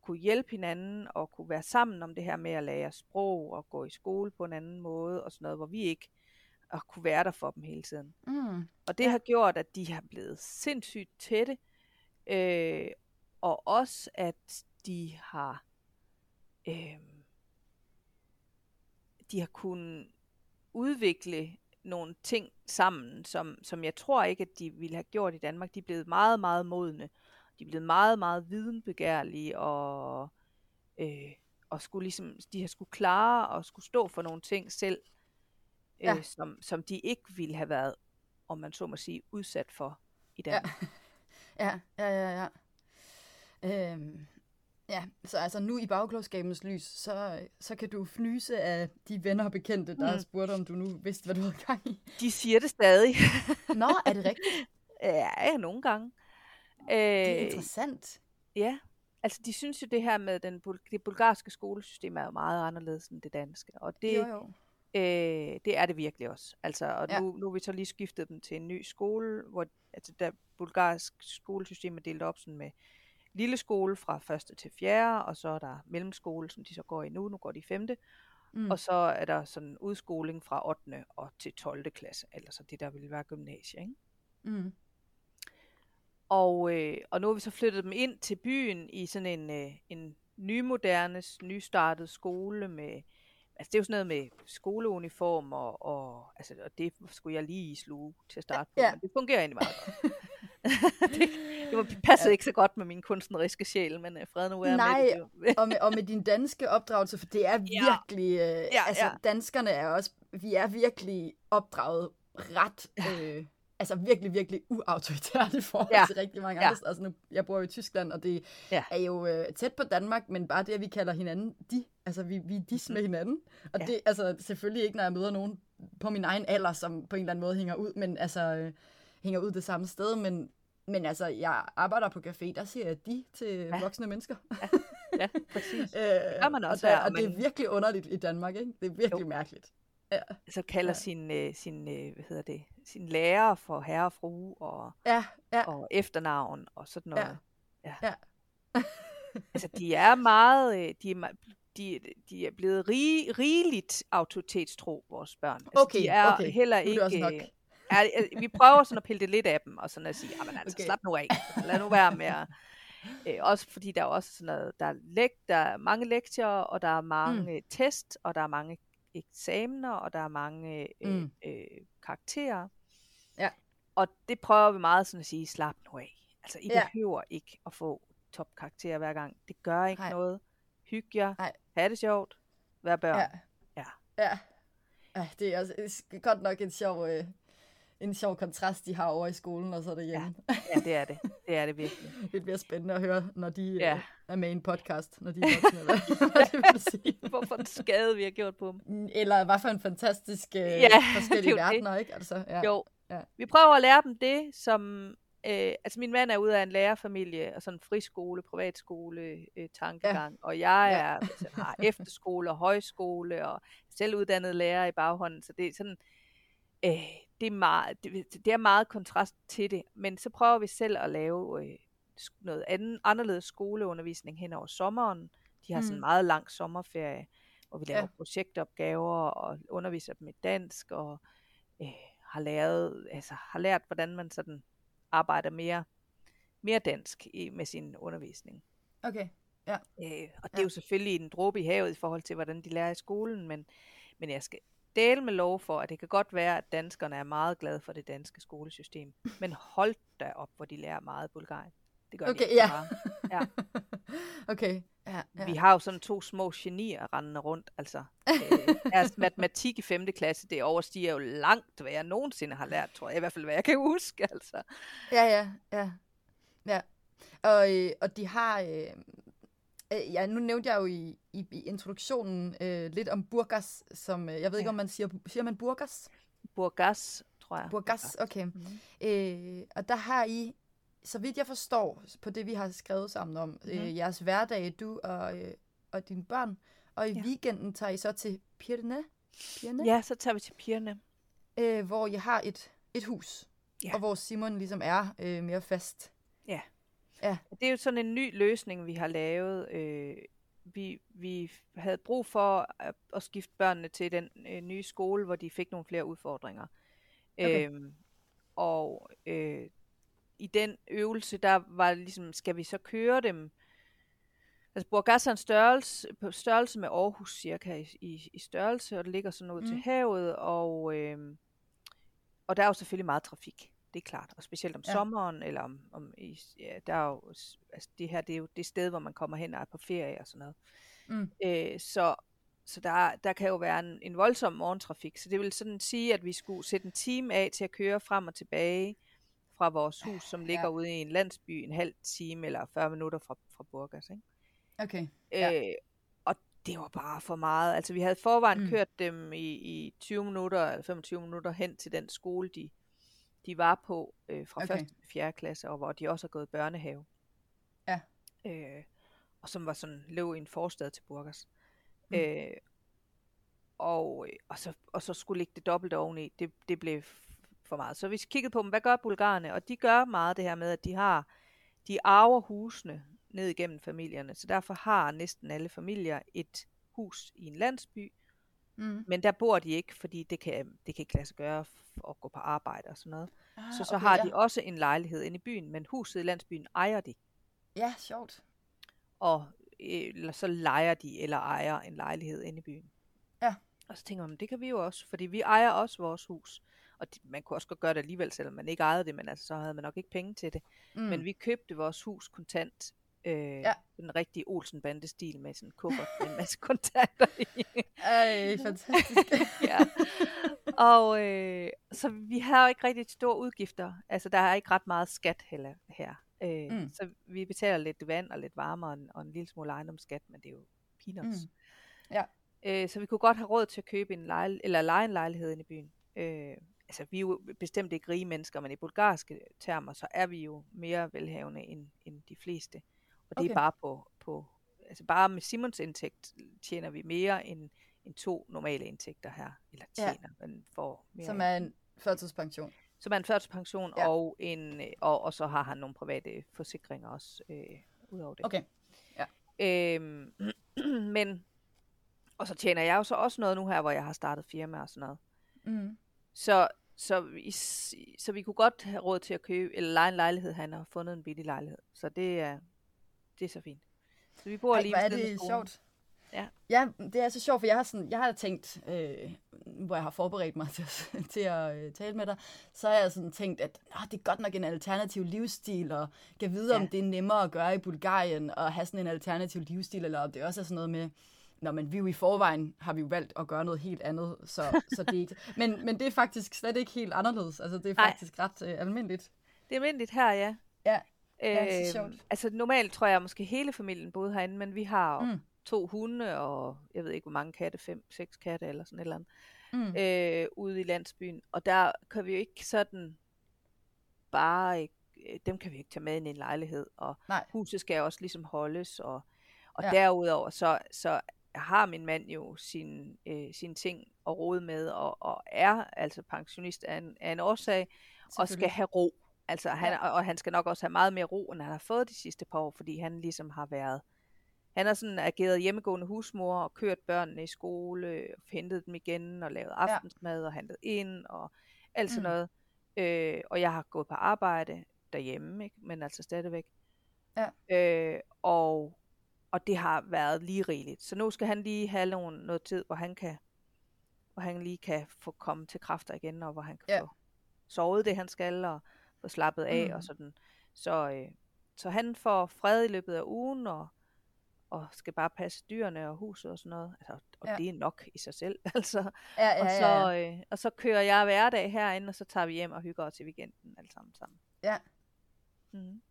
kunne hjælpe hinanden og kunne være sammen om det her med at lære sprog og gå i skole på en anden måde og sådan noget, hvor vi ikke har kunne være der for dem hele tiden. Mm. Og det ja. har gjort, at de har blevet sindssygt tætte, øh, og også at de har øh, de har kunnet udvikle nogle ting sammen, som, som jeg tror ikke, at de ville have gjort i Danmark. De er blevet meget, meget modne. De er blevet meget, meget videnbegærlige, og, øh, og skulle ligesom, de har skulle klare og skulle stå for nogle ting selv, øh, ja. som, som de ikke ville have været, om man så må sige, udsat for i Danmark. Ja, ja, ja, ja. ja. Øhm, Ja, så altså nu i bagklogskabens lys, så, så kan du fnyse af de venner og bekendte, der mm. har spurgt, om du nu vidste, hvad du havde gang i. De siger det stadig. Nå, er det rigtigt? Ja, nogle gange. Det er øh, interessant. Ja, altså de synes jo det her med den, det bulgarske skolesystem er jo meget anderledes end det danske. Og det, jo, jo. Øh, det er det virkelig også. Altså, og ja. nu, nu har vi så lige skiftet dem til en ny skole, hvor altså, der bulgarsk skolesystem er delt op sådan med lille skole fra 1. til 4. og så er der mellemskole, som de så går i nu. Nu går de i 5. Mm. Og så er der sådan udskoling fra 8. og til 12. klasse, eller så det der ville være gymnasie. Ikke? Mm. Og, øh, og nu har vi så flyttet dem ind til byen i sådan en, øh, en nymoderne, nystartet skole med, altså det er jo sådan noget med skoleuniform, og, og, altså, og det skulle jeg lige sluge til at starte på, ja. men det fungerer egentlig meget godt. det, det passede ja. ikke så godt med min kunstneriske sjæl, men uh, fred nu er Nej, med det. og, med, og med din danske opdragelse, for det er virkelig, ja. Øh, ja, altså ja. danskerne er også, vi er virkelig opdraget ret, øh, altså virkelig, virkelig uautoritært i forhold ja. til rigtig mange andre ja. Altså nu, jeg bor jo i Tyskland, og det ja. er jo øh, tæt på Danmark, men bare det, at vi kalder hinanden de, altså vi, vi er dis med hinanden. Og ja. det, altså selvfølgelig ikke, når jeg møder nogen på min egen alder, som på en eller anden måde hænger ud, men altså... Øh, hænger ud det samme sted, men, men altså, jeg arbejder på café, der siger jeg de til ja. voksne mennesker. ja, ja præcis. øh, det gør man også. Og, der, og man... det er virkelig underligt i Danmark, ikke? Det er virkelig jo. mærkeligt. Ja. Så kalder ja. sin, øh, sin, øh, hvad hedder det, sin lærer for herre og fru, og, ja, ja. og efternavn, og sådan noget. Ja. ja. ja. altså, de er meget, øh, de er, de, de er blevet rig, rigeligt autoritetstro, vores børn. Altså, okay, de er okay. heller ikke, ja, vi prøver sådan at pille det lidt af dem, og sådan at sige, jamen altså, okay. slap nu af, lad nu være med at, øh, også fordi der er også sådan noget, der er, lek, der er mange lektier, og der er mange mm. test, og der er mange eksamener, og der er mange øh, mm. øh, karakterer. Ja. Og det prøver vi meget sådan at sige, slap nu af. Altså, I ja. behøver ikke at få topkarakterer hver gang. Det gør ikke Nej. noget. Hyg jer. Nej. Ha' det sjovt. Vær børn. Ja. Ja. ja. ja det er også er godt nok en sjov, øh, en sjov kontrast, de har over i skolen, og så derhjemme. Ja, ja det er det. Det er det virkelig. det bliver spændende at høre, når de ja. øh, er med i en podcast, når de er voksne, hvad, hvad det vil sige. Hvorfor en skade, vi har gjort på dem. Mm, eller hvad for en fantastisk øh, ja, forskellige verdener, det. ikke? Altså, ja. Jo. Ja. Vi prøver at lære dem det, som... Øh, altså min mand er ude af en lærerfamilie, og sådan en friskole, privatskole, øh, tankegang, ja. og jeg er, ja. altså, har efterskole og højskole, og selv uddannet lærer i baghånden, så det er sådan... Øh, det er, meget, det, det er meget kontrast til det, men så prøver vi selv at lave øh, noget anden, anderledes skoleundervisning hen over sommeren. De har mm. sådan en meget lang sommerferie, hvor vi laver ja. projektopgaver og underviser dem i dansk, og øh, har, lært, altså, har lært, hvordan man sådan arbejder mere, mere dansk i, med sin undervisning. Okay, ja. Øh, og det ja. er jo selvfølgelig en dråbe i havet i forhold til, hvordan de lærer i skolen, men, men jeg skal dele med lov for, at det kan godt være, at danskerne er meget glade for det danske skolesystem. Men hold da op, hvor de lærer meget Bulgarien. Det gør de Okay, ikke ja. meget. Ja. Okay, ja, ja. Vi har jo sådan to små genier rendende rundt. Altså, øh, deres matematik i 5. klasse, det overstiger jo langt, hvad jeg nogensinde har lært, tror jeg. I hvert fald, hvad jeg kan huske. Altså. Ja, ja, ja. ja. Og, øh, og de har... Øh, øh, ja, nu nævnte jeg jo i, i, i introduktionen øh, lidt om burgas, som... Øh, jeg ved ikke, Ja. om man siger... Siger man burgas? Burgas, tror jeg. Burgas, okay. Mhm. Øh, og der har I, så vidt jeg forstår, på det vi har skrevet sammen om, mm-hmm. øh, jeres hverdag, du og, øh, og dine børn, og i ja. Ja. weekenden tager I så til Pirne, Pirne Ja, så tager vi til pigerne. øh, hvor I har et, et hus, Ja. og hvor Simon ligesom er øh, mere fast. Det er jo sådan en ny løsning, vi har lavet. Øh, vi, vi havde brug for at, at skifte børnene til den øh, nye skole, hvor de fik nogle flere udfordringer. Okay. Øhm, og øh, i den øvelse, der var ligesom, skal vi så køre dem? Altså Burgas er en størrelse, på størrelse med Aarhus cirka i, i, i størrelse, og det ligger sådan ud mm. til havet, og, øh, og der er jo selvfølgelig meget trafik. Det er klart, og specielt om Ja. sommeren, eller om, om i, ja, der er jo, altså det her, det er jo det sted, hvor man kommer hen og er på ferie og sådan noget. Mm. Øh, så så der, der kan jo være en, en voldsom morgentrafik. Så det vil sådan sige, at vi skulle sætte en time af til at køre frem og tilbage fra vores hus, som ligger Ja. ude i en landsby, en halv time eller 40 minutter fra, fra Burgas. Ikke? Okay. Ja. Øh, og det var bare for meget. Altså vi havde forvejen mm. kørt dem i, i 20 minutter eller 25 minutter hen til den skole, de, de var på øh, fra Okay. okay. 1. til 4. klasse, og hvor de også har gået børnehave. Ja. Øh, og som var sådan, lå i en forstad til Burgas. Mm. Øh, og, øh, og, så, og så skulle ligge det dobbelt oveni. Det, det blev for meget. Så vi kiggede på dem, hvad gør bulgarerne? Og de gør meget det her med, at de har, de arver husene ned igennem familierne. Så derfor har næsten alle familier et hus i en landsby, Mm. men der bor de ikke, fordi det kan, det kan ikke lade sig gøre at gå på arbejde og sådan noget. Ah, Så så okay, har ja. de også en lejlighed inde i byen, men huset i landsbyen ejer de. Ja, sjovt. og eller så lejer de eller ejer en lejlighed inde i byen. Ja. Og så tænker man, det kan vi jo også, fordi vi ejer også vores hus. Og det, man kunne også godt gøre det alligevel, selvom man ikke ejede det, men altså, så havde man nok ikke penge til det. Mm. Men vi købte vores hus kontant. Øh, Ja. Den rigtige Olsen-bande-stil med sådan en kuffert med en masse kontanter i. Ej, fantastisk. ja. Og øh, så vi har jo ikke rigtig store udgifter. Altså, der er ikke ret meget skat heller her. Øh, Mm. mm. Så vi betaler lidt vand og lidt varme og en, og en lille smule ejendomsskat, men det er jo peanuts. Mm. Ja. Øh, så vi kunne godt have råd til at købe en lejl- eller lege en lejlighed inde i byen. Øh, altså, vi er jo bestemt ikke rige mennesker, men i bulgarske termer, så er vi jo mere velhavende end, end de fleste. Og det Okay. er bare på, på, altså bare med Simons indtægt tjener vi mere end, end to normale indtægter her. Eller Ja. tjener, men får mere Som er en førtidspension. som er en førtidspension, Ja. ja. og, en, og, og så har han nogle private forsikringer også øh, udover det. Okay. Øhm, men, og så tjener jeg jo så også noget nu her, hvor jeg har startet firma og sådan noget. Mm. Så, så, vi, så vi kunne godt have råd til at købe, eller lege en lejlighed, han har fundet en billig lejlighed. Så det er, det er så fint. Så vi bor Ej, lige hvor er det sjovt. Ja. ja, det er så sjovt, for jeg har, sådan, jeg har tænkt, øh, hvor jeg har forberedt mig til, at- til at øh, tale med dig, så har jeg sådan tænkt, at ah, det er godt nok en alternativ livsstil, og kan vide, ja. om det er nemmere at gøre i Bulgarien, at have sådan en alternativ livsstil, eller om det også er sådan noget med, Nå, men vi jo i forvejen, har vi jo valgt at gøre noget helt andet, så, så det er ikke... Men, men det er faktisk slet ikke helt anderledes. Altså, det er faktisk ret øh, almindeligt. Det er almindeligt her, ja. Ja, Ja, Øhm, sjovt. altså normalt tror jeg måske hele familien boede herinde, men vi har Mm. to hunde, og jeg ved ikke hvor mange katte, fem, seks katte eller sådan et eller andet. Mm. øh, ude i landsbyen. Og der kan vi jo ikke sådan bare, øh, dem kan vi ikke tage med ind i en lejlighed. Og Nej. huset skal også ligesom holdes. Og, og Ja. derudover, så, så har min mand jo sine øh, sine ting at rode med, og, og er altså pensionist af en, af en årsag, og skal have ro. Altså han, Ja. og, han skal nok også have meget mere ro, end han har fået de sidste par år, fordi han ligesom har været han har sådan ageret hjemmegående husmor og kørt børnene i skole, og hentet dem igen og lavet aftensmad og handlet ind og alt sådan Mm. noget. Øh, og jeg har gået på arbejde derhjemme, ikke? men altså stadigvæk. Ja. Øh, og, og det har været lige rigeligt. Så nu skal han lige have nogle, noget tid, hvor han kan, hvor han lige kan få komme til kræfter igen, og hvor han kan Ja. få sovet det, han skal, og få slappet af Mm. og sådan. Så, øh, så han får fred i løbet af ugen, og, og skal bare passe dyrene og huset og sådan noget. Altså, og Ja. det er nok i sig selv, altså. Ja, ja, Og så, ja. øh, og så kører jeg hverdag herinde, og så tager vi hjem og hygger os i weekenden alle sammen sammen. Ja. Mm.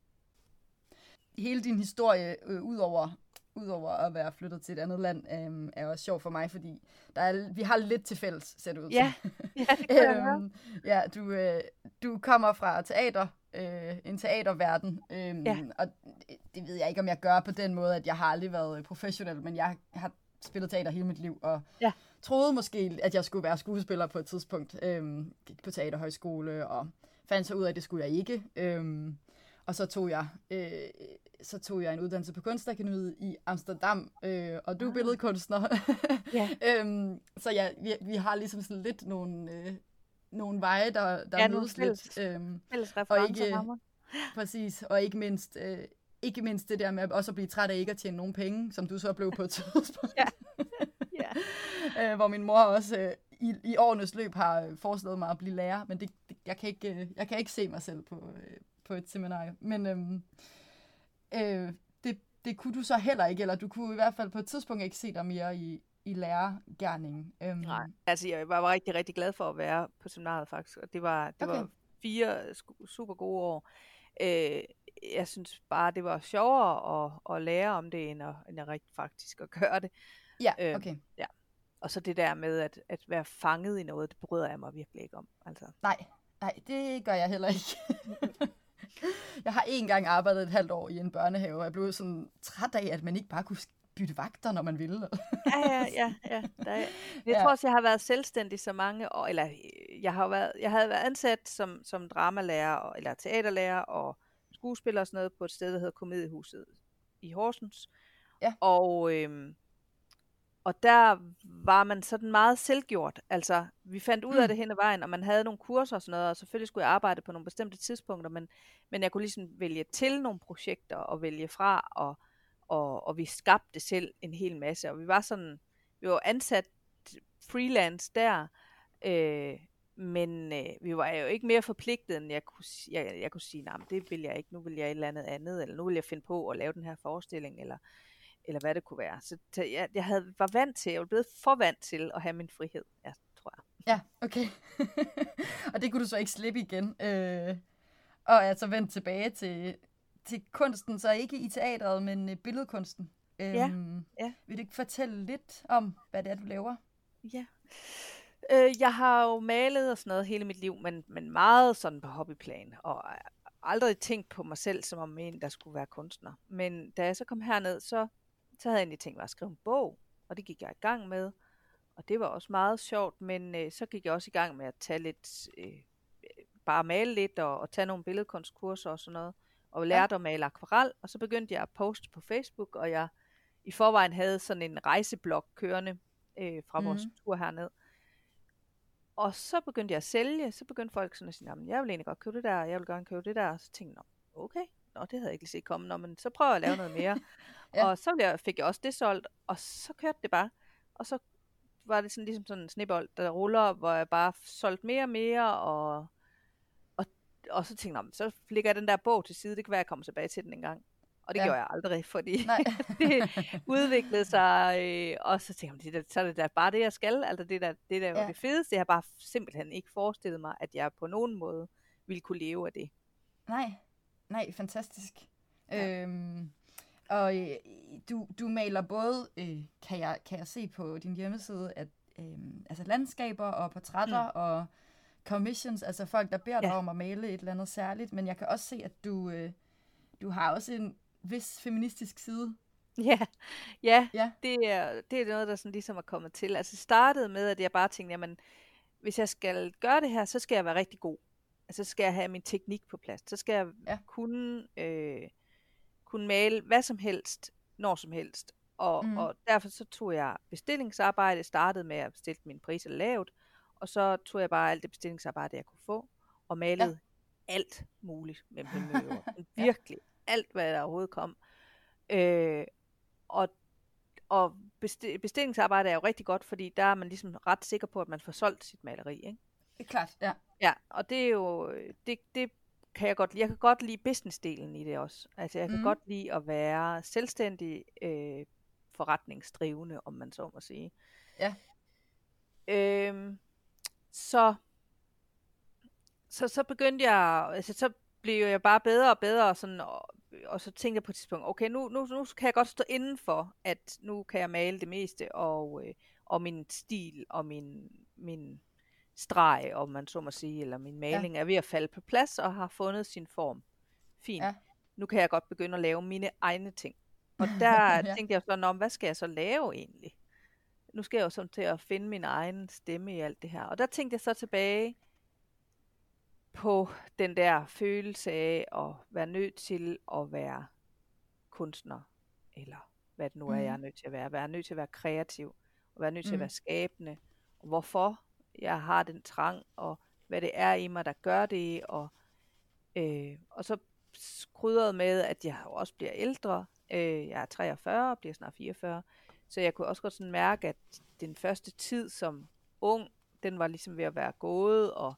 hele din historie, øh, udover, udover at være flyttet til et andet land, øh, er også sjov for mig, fordi der er, vi har lidt til fælles, ser det ud Ja, som. ja, det kan øhm, ja, du, øh, du kommer fra teater, øh, en teaterverden, øh, Ja. og det- det ved jeg ikke, om jeg gør på den måde, at jeg har aldrig været øh, professionel, men jeg har spillet teater hele mit liv, og Ja. troede måske, at jeg skulle være skuespiller på et tidspunkt. Øh, gik på teaterhøjskole, og fandt så ud af, at det skulle jeg ikke. Øh, og så tog jeg øh, så tog jeg en uddannelse på Kunstakademiet i Amsterdam, øh, og du er Ah. billedkunstner. Ja. øhm, så ja, vi, vi har ligesom sådan lidt nogle, øh, nogle veje, der, der Ja, mødes lidt. Øhm, Fælles referencer ikke- præcis, og ikke mindst, øh, ikke mindst det der med også at blive træt af ikke at tjene nogen penge, som du så blev på et tidspunkt. Ja. Ja. øh, hvor min mor også øh, i, i årenes løb har øh, foreslået mig at blive lærer, men det, det, jeg, kan ikke, øh, jeg kan ikke se mig selv på, øh, på et seminarium. Men øhm, øh, det, det kunne du så heller ikke, eller du kunne i hvert fald på et tidspunkt ikke se dig mere i, i lærergærningen. Øhm, Nej, altså jeg var, var rigtig, rigtig glad for at være på seminariet faktisk, og det var, det Okay. var fire super gode år. Øh, jeg synes bare, det var sjovere at, at lære om det, end at, end at rigtig faktisk at gøre det. Ja, Øh, okay. Og så det der med at, at være fanget i noget, det bryder jeg mig virkelig ikke om. Altså. Nej, nej, det gør jeg heller ikke. jeg har en gang arbejdet et halvt år i en børnehave, og jeg blev sådan træt af, at man ikke bare kunne bytte vagter, når man ville. Ja, ja, ja. ja. Der, er- jeg Ja. tror også, jeg har været selvstændig så mange år, eller jeg har været, jeg havde været ansat som, som dramalærer, og, eller teaterlærer og skuespiller og sådan noget på et sted, der hedder Komediehuset i Horsens. Ja. Og, øhm, og der var man sådan meget selvgjort. Altså, vi fandt ud af Mm. det hen ad vejen, og man havde nogle kurser og sådan noget, og selvfølgelig skulle jeg arbejde på nogle bestemte tidspunkter, men, men jeg kunne ligesom vælge til nogle projekter og vælge fra, og, og, og vi skabte selv en hel masse, og vi var sådan, vi var ansat freelance der, øh, men øh, vi var jo ikke mere forpligtet, end jeg kunne, jeg, jeg kunne sige, nej, men det vil jeg ikke, nu vil jeg et eller andet andet, eller nu vil jeg finde på at lave den her forestilling, eller, eller hvad det kunne være. Så jeg, jeg havde, var vant til, jeg var blevet for vant til at have min frihed, ja, tror jeg. Ja, okay. og det kunne du så ikke slippe igen. Øh, og er så vendt tilbage til, til kunsten, så ikke i teatret, men øh, billedkunsten. Øhm, ja. Vil du ikke fortælle lidt om, hvad det er, du laver? Ja. Øh, jeg har jo malet og sådan noget hele mit liv, men, men meget sådan på hobbyplan, og aldrig tænkt på mig selv som om en, der skulle være kunstner. Men da jeg så kom herned, så, så havde jeg egentlig tænkt mig at skrive en bog, og det gik jeg i gang med. Og det var også meget sjovt, men øh, så gik jeg også i gang med at tage lidt, øh, bare male lidt og, og tage nogle billedkunstkurser og sådan noget, og lærte at male akvarel, og så begyndte jeg at poste på Facebook, og jeg i forvejen havde sådan en rejseblog kørende øh, fra vores Mhm. tur herned. Og så begyndte jeg at sælge, så begyndte folk sådan at sige, "Nå, men jeg vil egentlig godt købe det der, jeg vil gerne købe det der, og så tænkte jeg, "Nå, okay, Nå, det havde jeg ikke lige set komme, Nå, men så prøver jeg at lave noget mere. Ja. Og så jeg- fik jeg også det solgt, og så kørte det bare. Og så var det sådan ligesom sådan en snebold, der ruller, hvor jeg bare solgte mere og mere, og, og, og så tænkte jeg, "Nå, men så lægger jeg den der bog til side, det kan være, jeg kommer tilbage til den en gang. Og det Ja. gjorde jeg aldrig, fordi det udviklede sig, øh, og så tænkte jeg, "Det der- så er det da bare det, jeg skal. Altså det der, det der Ja. ja. det fedeste. Jeg har bare simpelthen ikke forestillet mig, at jeg på nogen måde ville kunne leve af det. Nej, nej, fantastisk. Ja. Øhm, og øh, du, du maler både, øh, kan, jeg, kan jeg se på din hjemmeside, at øh, altså landskaber og portrætter mm. og commissions, altså folk, der beder dig Ja. om at male et eller andet særligt, men jeg kan også se, at du, øh, du har også en vis feministisk side. Ja, ja, Ja. Det, er, det er noget, der sådan ligesom er kommet til. Altså det startede med, at jeg bare tænkte, jamen, hvis jeg skal gøre det her, så skal jeg være rigtig god. Altså så skal jeg have min teknik på plads. Så skal jeg Ja. ja. kunne, øh, kunne male hvad som helst, når som helst. Og, mm. og derfor så tog jeg bestillingsarbejde, startede med at bestille min priser lavt, og så tog jeg bare alt det bestillingsarbejde, jeg kunne få, og malede ja. alt muligt med min møde. Virkelig alt, hvad der overhovedet kom. Øh, og, og besti- bestillingsarbejde er jo rigtig godt, fordi der er man ligesom ret sikker på, at man får solgt sit maleri, ikke? Det er klart, ja. Ja, og det er jo, det, det kan jeg godt. Jeg kan godt lide businessdelen i det også. Altså jeg kan Mhm. godt lide at være selvstændig øh, forretningsdrivende, om man så må sige. Ja. Øhm, så, så, så begyndte jeg, altså så blev jeg bare bedre og bedre, sådan, og, og så tænkte jeg på et tidspunkt, okay, nu, nu, nu kan jeg godt stå inden for, at nu kan jeg male det meste, og, øh, og min stil, og min, min streg, om man så må sige, eller min maling ja. er ved at falde på plads, og har fundet sin form. Fint. Ja. Nu kan jeg godt begynde at lave mine egne ting. Og der Ja. tænkte jeg sådan om, hvad skal jeg så lave egentlig? Nu skal jeg jo sådan til at finde min egen stemme i alt det her. Og der tænkte jeg så tilbage på den der følelse af at være nødt til at være kunstner, eller hvad det nu er, Mhm. jeg er nødt til at være. Være nødt til at være kreativ, og være nødt til at Mhm. være skabende, og hvorfor jeg har den trang, og hvad det er i mig, der gør det, og, øh, og så krydret med, at jeg også bliver ældre. Øh, jeg er 43, bliver snart 44, så jeg kunne også godt sådan mærke, at den første tid som ung, den var ligesom ved at være gået, og,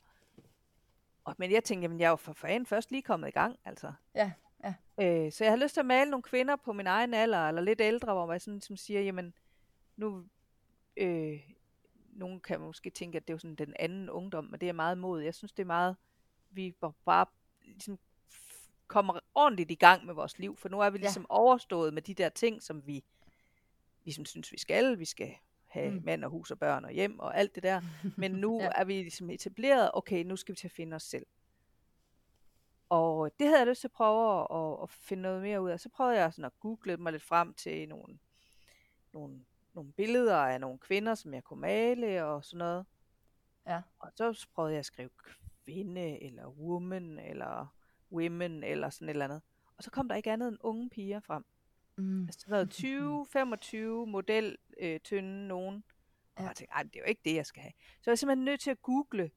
og men jeg tænkte, jamen jeg er jo for fanden først lige kommet i gang, altså. Ja, ja. Øh, så jeg har lyst til at male nogle kvinder på min egen alder, eller lidt ældre, hvor man sådan ligesom siger, jamen nu, øh, nogen kan måske tænke, at det er jo sådan den anden ungdom, men det er meget mod. Jeg synes, det er meget, vi bare ligesom kommer ordentligt i gang med vores liv, for nu er vi Ja. ligesom overstået med de der ting, som vi ligesom synes, vi skal. Vi skal have Mm. mand og hus og børn og hjem og alt det der. Men nu Ja. ja. er vi ligesom etableret, okay, nu skal vi til at finde os selv. Og det havde jeg lyst til at prøve at, at, at finde noget mere ud af. Så prøvede jeg sådan at google mig lidt frem til nogle, nogle, nogle billeder af nogle kvinder, som jeg kunne male og sådan noget. Ja. Og så prøvede jeg at skrive kvinde, eller woman, eller women, eller sådan et eller andet. Og så kom der ikke andet end unge piger frem. Mm. Altså der var 20, 25 model øh, tynde nogen. Og Ja. jeg tænkte, det er jo ikke det, jeg skal have. Så jeg er simpelthen nødt til at google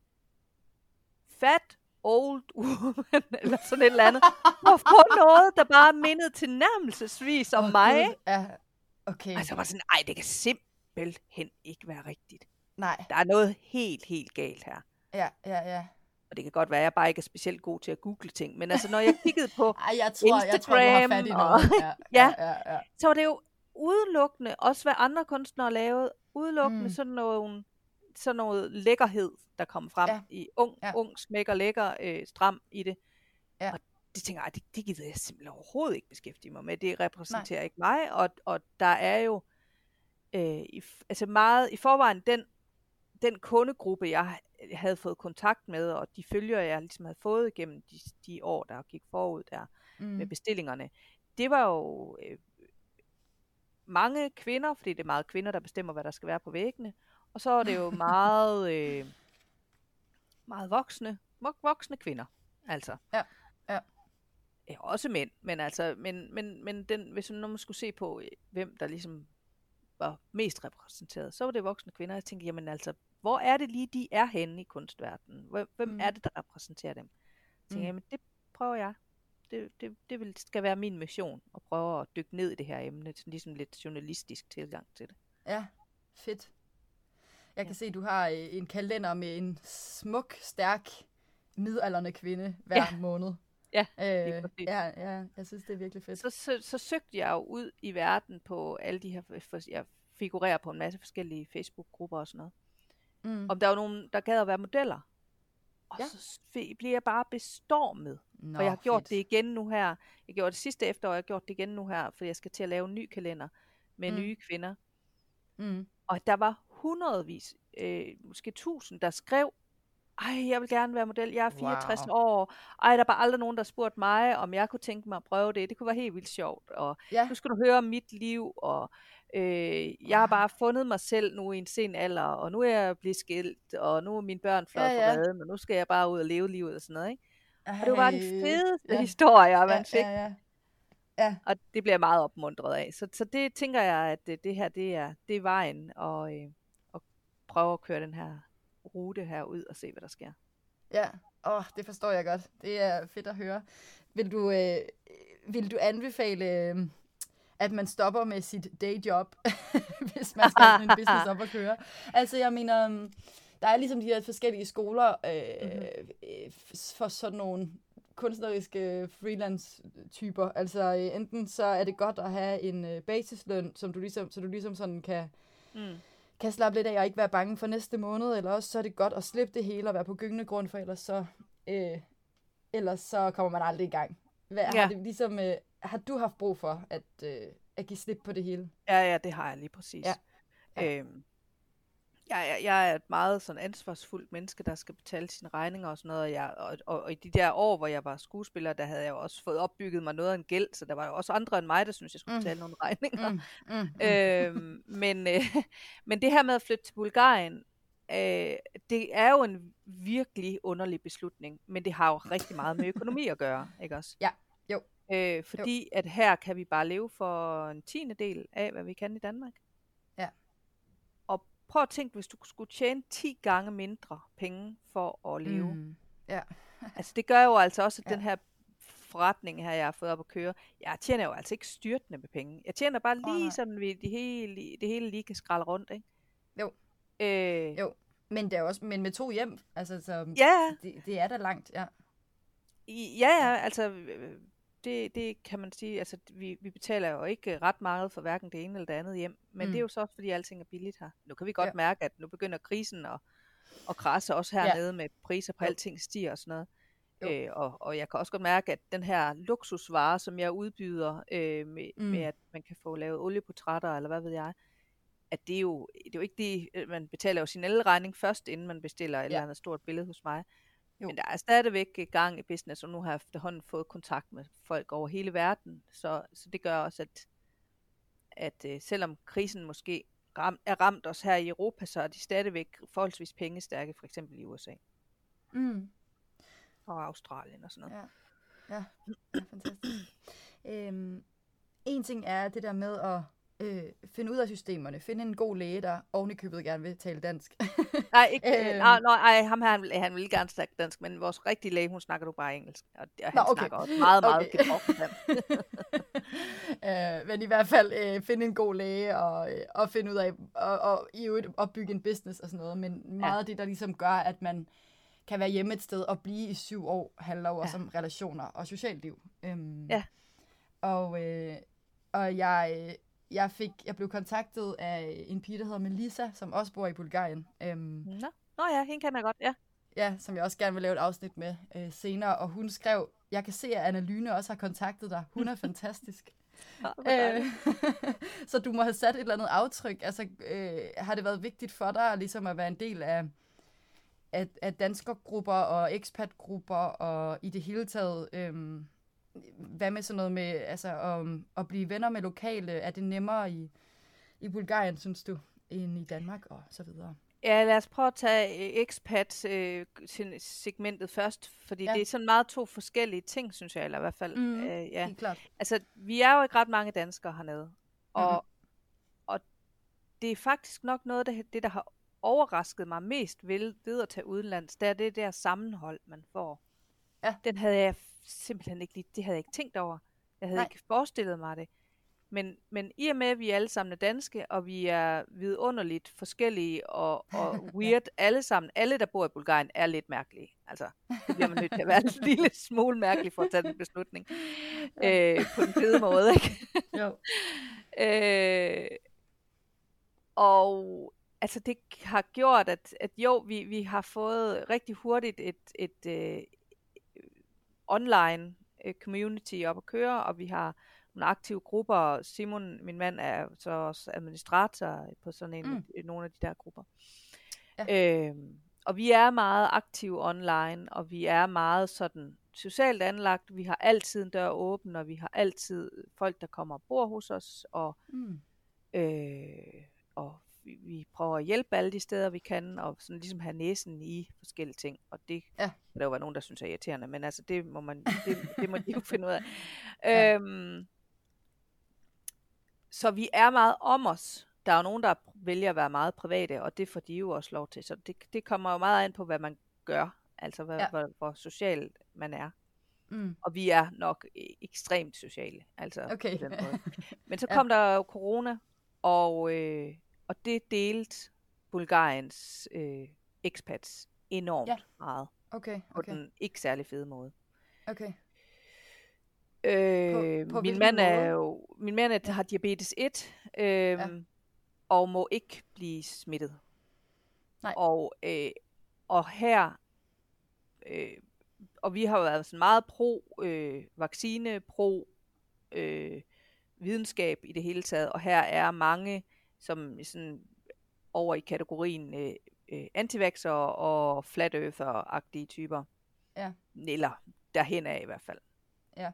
fat old woman, eller sådan et eller andet. Og få noget, der bare mindede tilnærmelsesvis om Åh, mig. Ja, okay. Altså, jeg var sådan, ej, det kan simpelthen ikke være rigtigt. Nej, Der er noget helt, helt galt her. ja, ja, ja. Og det kan godt være, at jeg bare ikke er specielt god til at google ting. Men altså, når jeg kiggede på, Ej, jeg tror, jeg tror, du har fat i Instagram noget. og- Ja, Ja. ja, ja, så var det jo udelukkende, også hvad andre kunstnere lavede, udelukkende Mm. sådan, noget, sådan noget lækkerhed, der kom frem Ja. i ung, Ja. ung, smækker, lækker, øh, stram i det. Ja. Og det tænker jeg, det, det gider jeg simpelthen overhovedet ikke beskæftige mig med. Det repræsenterer Nej. ikke mig, og, og der er jo øh, i, altså meget, i forvejen den, den kundegruppe, jeg havde fået kontakt med, og de følger, jeg ligesom havde fået gennem de, de år, der gik forud der, mm. med bestillingerne, det var jo øh, mange kvinder, fordi det er meget kvinder, der bestemmer, hvad der skal være på væggene. Og så er det jo meget, øh, meget voksne, vok- voksne kvinder, altså. Ja, ja. Også mænd, men altså, men, men, men den, hvis man nu skulle se på, øh, hvem der ligesom var mest repræsenteret, så var det voksne kvinder. Jeg tænkte, jamen altså, hvor er det lige, de er henne i kunstverdenen? Hvem, Mm. er det, der repræsenterer dem? Jeg tænkte, Mm. jamen det prøver jeg. Det, det, det vil, skal være min mission, at prøve at dykke ned i det her emne, sådan ligesom lidt journalistisk tilgang til det. Ja, fedt. Jeg kan Ja. se, at du har øh, en kalender med en smuk, stærk, midalderne kvinde hver Ja. måned. Ja, øh, ja, ja, jeg synes, det er virkelig fedt. Så, så, så søgte jeg jo ud i verden på alle de her, for jeg figurerer på en masse forskellige Facebook-grupper og sådan noget. Mm. Om der var nogen, der gad at være modeller. Og Ja. så bliver jeg bare bestormet. Nå, For jeg har gjort fedt. det igen nu her. Jeg gjorde det sidste efterår, jeg har gjort det igen nu her, for jeg skal til at lave en ny kalender med mm. nye kvinder. Mm. Og der var hundredvis, øh, måske tusind, der skrev, ej, jeg vil gerne være model, jeg er 64 Wow. år. Ej, der er bare aldrig nogen, der spurgte mig, om jeg kunne tænke mig at prøve det. Det kunne være helt vildt sjovt. Og Ja, nu skal du høre om mit liv, og øh, jeg har bare fundet mig selv nu i en sen alder, og nu er jeg blevet skilt, og nu er mine børn fløjet Ja, ja, redden, og nu skal jeg bare ud og leve livet og sådan noget. Ikke? Ej, Og det var de fedeste ja. historier, man ja, fik. ja, ja. Ja, Og det bliver jeg meget opmuntret af. Så, så det tænker jeg, at det, det her, det er, det er vejen, og, øh, og prøve at køre den her rute her ud og se, hvad der sker. ja. Åh, oh, det forstår jeg godt. Det er fedt at høre. Vil du, øh, vil du anbefale... Øh, at man stopper med sit dayjob, hvis man skal have en business op at køre. Altså, jeg mener, øhm, der er ligesom de her forskellige skoler øh, mm-hmm. for sådan nogle kunstneriske freelance-typer. Altså øh, enten så er det godt at have en øh, basisløn, som du ligesom, så du ligesom sådan kan, mm. Kan slappe lidt af og ikke være bange for næste måned, eller også så er det godt at slippe det hele og være på gyngende grund, for ellers så, øh, ellers så kommer man aldrig i gang. Hvad, ja. har, det ligesom, øh, har du haft brug for at, øh, at give slip på det hele? Ja, ja, det har jeg lige præcis. Ja. Ja. Øhm, jeg, jeg er et meget sådan ansvarsfuldt menneske, der skal betale sine regninger og sådan noget. Og, jeg, og, og, og i de der år, hvor jeg var skuespiller, der havde jeg jo også fået opbygget mig noget af en gæld, så der var jo også andre end mig, der synes jeg skulle mm. betale mm. nogle regninger. Mm. Mm. Mm. Øhm, men, øh, men det her med at flytte til Bulgarien, øh, det er jo en virkelig underlig beslutning, men det har jo rigtig meget med økonomi at gøre, ikke også? Ja, jo. Øh, fordi jo. at her kan vi bare leve for en tiende del af, hvad vi kan i Danmark prøv at tænke, hvis du skulle tjene 10 gange mindre penge for at leve. Mm. Ja. altså det gør jo altså også, at ja. den her forretning her, jeg har fået op at køre, jeg tjener jo altså ikke styrtende med penge. Jeg tjener bare lige oh, sådan, at det hele, det hele lige kan skralde rundt, ikke? Jo. Øh, jo, men, det er også, men med to hjem, altså så, ja. det, det er da langt, ja. Ja, ja, altså øh, det, det kan man sige, altså vi, vi betaler jo ikke ret meget for hverken det ene eller det andet hjem, men mm. det er jo så også, fordi alting er billigt her. Nu kan vi godt ja. mærke, at nu begynder krisen at, at krasse også hernede ja. med priser på jo. alting stiger og sådan noget. Øh, og, og jeg kan også godt mærke, at den her luksusvare, som jeg udbyder øh, med, mm. med, at man kan få lavet olieportrætter, eller hvad ved jeg, at det er jo, det er jo ikke det, øh, man betaler jo sin elregning først, inden man bestiller et ja. eller andet stort billede hos mig. Jo. Men der er stadigvæk gang i business, og nu har jeg efterhånden fået kontakt med folk over hele verden. Så, så det gør også, at, at uh, selvom krisen måske ram, er ramt os her i Europa, så er de stadigvæk forholdsvis pengestærke, for eksempel i USA. Mm. Og Australien og sådan noget. Ja, ja. ja fantastisk. øhm, en ting er det der med at øh, finde ud af systemerne, finde en god læge, der oven i købet gerne vil tale dansk. nej, ikke, øh, nej, nej, ham her, han, han vil gerne snakke dansk, men vores rigtige læge, hun snakker du bare engelsk, og, og han Nå, okay. snakker også meget, meget okay. øh, men i hvert fald øh, finde en god læge, og, øh, og finde ud af, og, og i øvrigt opbygge en business og sådan noget, men meget ja. af det, der ligesom gør, at man kan være hjemme et sted og blive i syv år, handler jo også ja. om relationer og socialt liv. Øhm, ja. Og, øh, og jeg jeg fik, jeg blev kontaktet af en pige, der hedder Melissa, som også bor i Bulgarien. Øhm, Nå. Nå ja, hende kan jeg godt, ja. Ja, som jeg også gerne vil lave et afsnit med øh, senere. Og hun skrev, jeg kan se, at Anna Lyne også har kontaktet dig. Hun er fantastisk. øh, så du må have sat et eller andet aftryk. Altså, øh, har det været vigtigt for dig ligesom at være en del af, af, af danskergrupper og ekspatgrupper og i det hele taget... Øh, hvad med sådan noget med altså, at, at blive venner med lokale? Er det nemmere i, i Bulgarien, synes du, end i Danmark og så videre? Ja, lad os prøve at tage øh, segmentet først, fordi ja. det er sådan meget to forskellige ting, synes jeg, eller i hvert fald. Mm, øh, ja. Helt klart. Altså, vi er jo ikke ret mange danskere hernede, og, mm. og det er faktisk nok noget af det, det, der har overrasket mig mest ved, ved at tage udenlands, det er det der sammenhold, man får. Ja. Den havde jeg simpelthen ikke lige, det havde jeg ikke tænkt over. Jeg havde Nej. ikke forestillet mig det. Men, men i og med, at vi alle sammen er danske, og vi er vidunderligt forskellige og, og weird alle sammen, alle der bor i Bulgarien er lidt mærkelige. Altså, det bliver man nødt til at være en lille smule mærkelig for at tage den beslutning. Øh, på en fede måde, ikke? jo. øh, og altså det har gjort, at, at jo, vi, vi har fået rigtig hurtigt et, et, et, online øh, community op at køre, og vi har nogle aktive grupper. Simon, min mand, er så også administrator på sådan en, mm. nogle af de der grupper. Ja. Øhm, og vi er meget aktive online, og vi er meget sådan socialt anlagt. Vi har altid en dør åben, og vi har altid folk, der kommer og bor hos os, og, mm. øh, og vi, vi prøver at hjælpe alle de steder, vi kan, og sådan ligesom have næsen i forskellige ting. Og det ja. kan der jo være nogen, der synes er irriterende, men altså det må man, det, det må de jo finde ud af. Ja. Øhm, så vi er meget om os. Der er jo nogen, der vælger at være meget private, og det får de jo også lov til. Så det, det kommer jo meget an på, hvad man gør, altså hvad, ja. hvor, hvor social man er. Mm. Og vi er nok e- ekstremt sociale, altså Okay. på den måde. Men så Ja. kom der jo corona, og, øh, og det delte Bulgariens øh, expats enormt Ja. meget, Okay, på okay, den ikke særlig fede måde. okay. Øh, på min hvilken mand er måde? jo, min mand er, har diabetes 1, øh, og må ikke blive smittet. Nej. Og, øh, og her, øh, og vi har jo været sådan meget pro øh, vaccine, pro øh, videnskab i det hele taget, og her er mange, som sådan over i kategorien øh, øh, antivaxer og flat earther-agtige typer. Ja. Eller derhen af i hvert fald. Ja.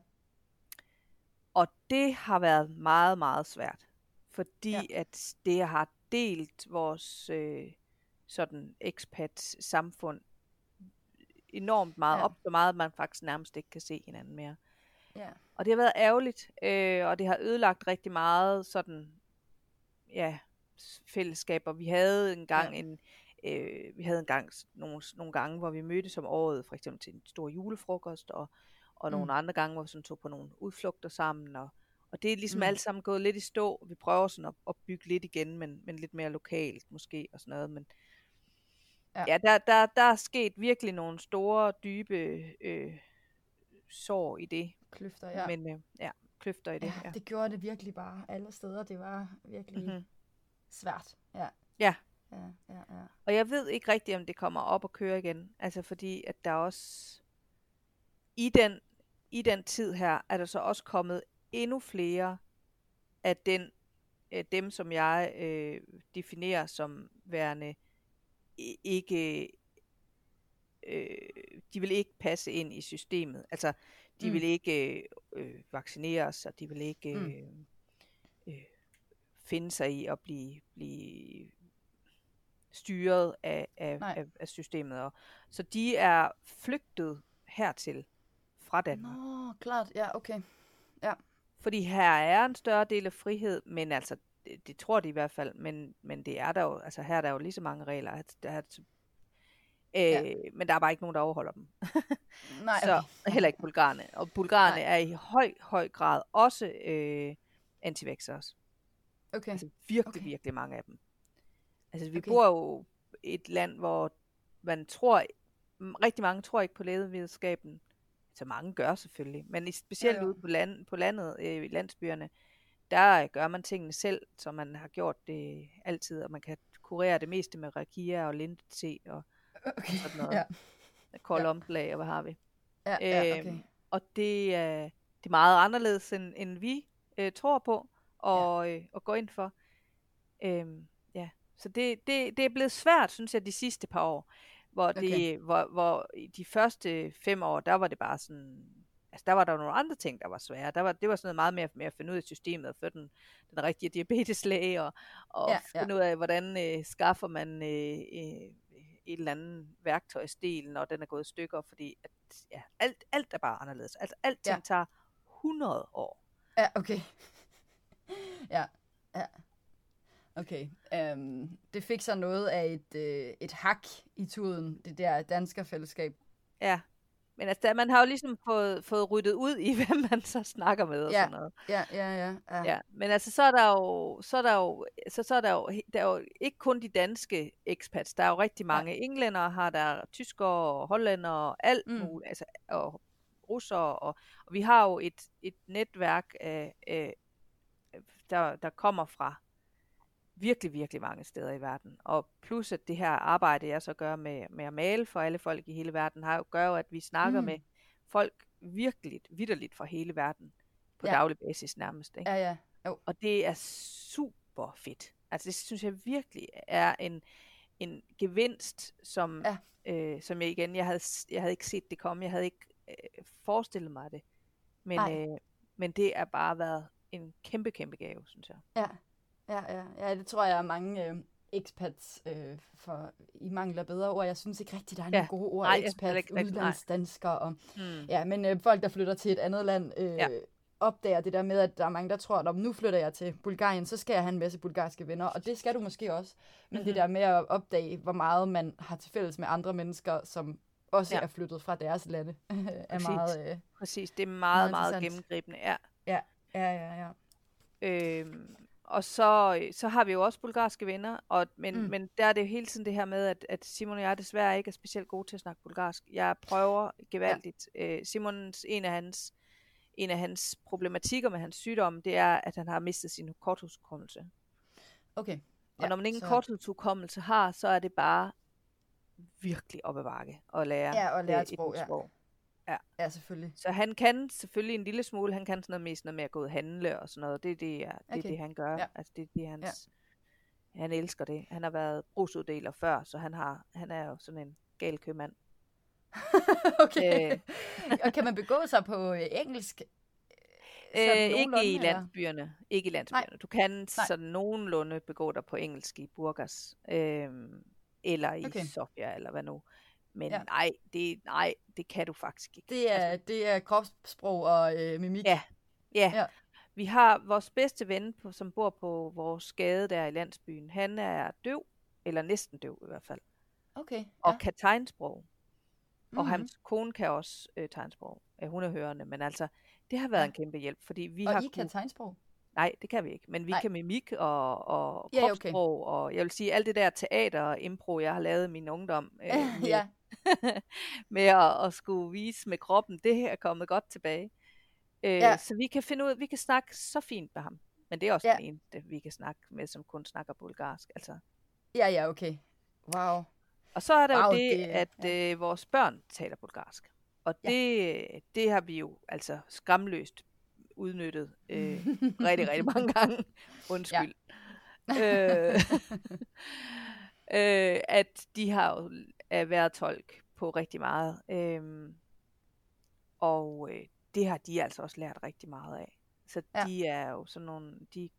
Og det har været meget, meget svært. Fordi Ja. at det har delt vores øh, sådan expat-samfund enormt meget ja. op, så meget, at man faktisk nærmest ikke kan se hinanden mere. Ja. Og det har været ærgerligt, øh, og det har ødelagt rigtig meget sådan, ja, fællesskaber. Vi havde engang Ja. en, øh, vi havde engang nogle, nogle gange, hvor vi mødtes om året, for eksempel til en stor julefrokost, og, og Mm. nogle andre gange, hvor vi sådan tog på nogle udflugter sammen, og, og det er ligesom Mm. alt sammen gået lidt i stå. Vi prøver sådan at, at bygge lidt igen, men, men lidt mere lokalt måske, og sådan noget, men Ja. ja, der, der, der er sket virkelig nogle store, dybe øh, sår i det, Kløfter, ja. men øh, ja, kløfter i det. ja, det gjorde det virkelig bare alle steder. Det var virkelig Mhm. svært. Ja. Ja. Ja, ja, ja. Og jeg ved ikke rigtigt, om det kommer op og køre igen. Altså fordi, at der også i den, i den tid her, er der så også kommet endnu flere af den, øh, dem, som jeg øh, definerer som værende ikke, øh, de vil ikke passe ind i systemet. Altså, de Mm. vil ikke øh, vaccineres, og de vil ikke Mm. øh, øh, finde sig i at blive, blive styret af, af, Nej. af, af systemet. Og, så de er flygtet hertil fra Danmark. Nå, klart. Ja, okay. Fordi her er en større del af frihed, men altså, det, det tror de i hvert fald, men, men det er der jo, altså her er der jo lige så mange regler. At der er, øh, Ja. ja. Men der er bare ikke nogen, der overholder dem. Nej, så okay. heller ikke bulgarerne. Og bulgarerne Nej. er i høj, høj grad også øh, antivaxxers. Okay. Altså virkelig, Okay. virkelig mange af dem. Altså vi Okay. bor jo i et land, hvor man tror, rigtig mange tror ikke på lægevidenskaben. Så mange gør selvfølgelig, men specielt jo. ude på, land, på landet, øh, i landsbyerne, der gør man tingene selv, som man har gjort det altid, og man kan kurere det meste med rakia og lindete og okay. sådan noget. Ja, kold Ja. omslag, og hvad har vi. ja, ja, okay. Øhm, Og det er, det er meget anderledes, end, end vi øh, tror på og, ja. øh, og går ind for. Øhm, ja. Så det, det, det er blevet svært, synes jeg, de sidste par år. Hvor, det, Okay. hvor, hvor de første fem år, der var det bare sådan... Altså, der var der nogle andre ting, der var svære. Der var, det var sådan noget meget mere med at finde ud af systemet, og få den, den rigtige diabeteslæge, og, og Ja, ja, ja. finde ud af, hvordan øh, skaffer man øh, øh, et eller andet værktøjsdel, når den er gået i stykker, fordi at, ja, alt, alt er bare anderledes. Altså, alting Ja. ja. tager 100 år. Ja, okay. ja, ja. Okay. Um, det fik så noget af et, øh, et hak i tuden, det der danskerfællesskab. Ja. Men altså, man har jo ligesom fået, fået ryddet ud i, hvem man så snakker med og Ja. sådan noget. Ja, ja, ja. ja. Ja, men altså, så er der jo, så er der jo, så, så er der jo, der er jo ikke kun de danske expats, der er jo rigtig mange ja. englænder, har der tyskere og hollændere og alt mm. muligt, altså, og russere, og, og vi har jo et, et netværk af, af, der, der kommer fra virkelig, virkelig mange steder i verden. Og plus at det her arbejde, jeg så gør med, med at male for alle folk i hele verden, har jo, gør jo, at vi snakker Mm. med folk virkelig, vidderligt fra hele verden, på Ja. daglig basis nærmest. Ikke? Ja, ja. Jo. Og det er super fedt. Altså det synes jeg virkelig er en, en gevinst, som, Ja. øh, som jeg igen, jeg havde, jeg havde ikke set det komme, jeg havde ikke øh, forestillet mig det. Men, øh, men det er bare været en kæmpe, kæmpe gave, synes jeg. Ja, ja, ja. ja det tror jeg er mange øh, expats, øh, for I mangler bedre ord. Jeg synes ikke rigtigt, der er Ja. nogle gode ord. Nej, expat, ikke udlandsdansker og Mm. Ja, men øh, folk, der flytter til et andet land, øh, ja. Ja. opdager det der med, at der er mange, der tror, at nu flytter jeg til Bulgarien, så skal jeg have en masse bulgarske venner, og det skal du måske også. Men mm-hmm. det Mhm. der med at opdage, hvor meget man har til fælles med andre mennesker, som også Ja. er flyttet fra deres lande, er Præcis. meget... Øh, Præcis, det er meget, Meget meget gennemgribende. Ja. ja, ja, ja. Øhm, og så, så har vi jo også bulgarske venner, og, men, Mm. men der er det jo hele tiden det her med, at, at Simon og jeg desværre ikke er specielt gode til at snakke bulgarsk. Jeg prøver gevaldigt. Ja. Øh, Simons, en af hans en af hans problematikker med hans sygdom, det er, at han har mistet sin korthuskommelse. Okay. Og når man ikke en så- korthuskommelse har, så er det bare virkelig op ad bakke at lære, Ja, at lære øh, et sprog, nyt ja. sprog. Ja, selvfølgelig. Så han kan selvfølgelig en lille smule, han kan sådan noget mest noget med at gå ud og handle og sådan noget. Det er det, er, det, Okay. det han gør. Ja. Altså det, det er hans, han elsker det. Han har været brugsuddeler før, så han har han er jo sådan en gal købmand. okay. Øh. og kan man begå sig på øh, engelsk? Øh, sådan ikke i eller? landsbyerne. Ikke i landsbyerne. Du kan sådan nogenlunde begå dig på engelsk i Burgas. Øhm, eller i Okay. okay. Sofia, eller hvad nu. Men Ja. ja. nej, det, nej, det kan du faktisk ikke. Det er, Altså, det er kropssprog og øh, mimik. Ja. ja. Ja. Vi har vores bedste ven, på, som bor på vores gade der i landsbyen. Han er døv, eller næsten døv i hvert fald, Okay. og ja. kan tegnsprog. Og Mhm. hans kone kan også øh, tegnsprog. Øh, hun er hørende, men altså, det har været Ja. ja. en kæmpe hjælp, fordi vi og har I kan kunnet- tegnsprog? Nej, det kan vi ikke. Men vi Nej. kan mimik og, og Ja, okay. kropssprog, og jeg vil sige, alt det der teater og impro, jeg har lavet i min ungdom, øh, med, ja. med at, at skulle vise med kroppen, det her er kommet godt tilbage. Øh, Ja. Så vi kan finde ud, vi kan snakke så fint med ham. Men det er også Ja. ja. den eneste, vi kan snakke med, som kun snakker bulgarsk. Altså. ja, ja, okay. Wow. Og så er der Wow, jo det, det- at øh, vores børn taler bulgarsk. Og Ja. det, det har vi jo altså skamløst udnyttet øh, rigtig, rigtig mange gange. Undskyld. Ja. øh, øh, at de har jo øh, været tolk på rigtig meget. Øh, og øh, det har de altså også lært rigtig meget af. Så Ja. de er jo sådan nogle, de,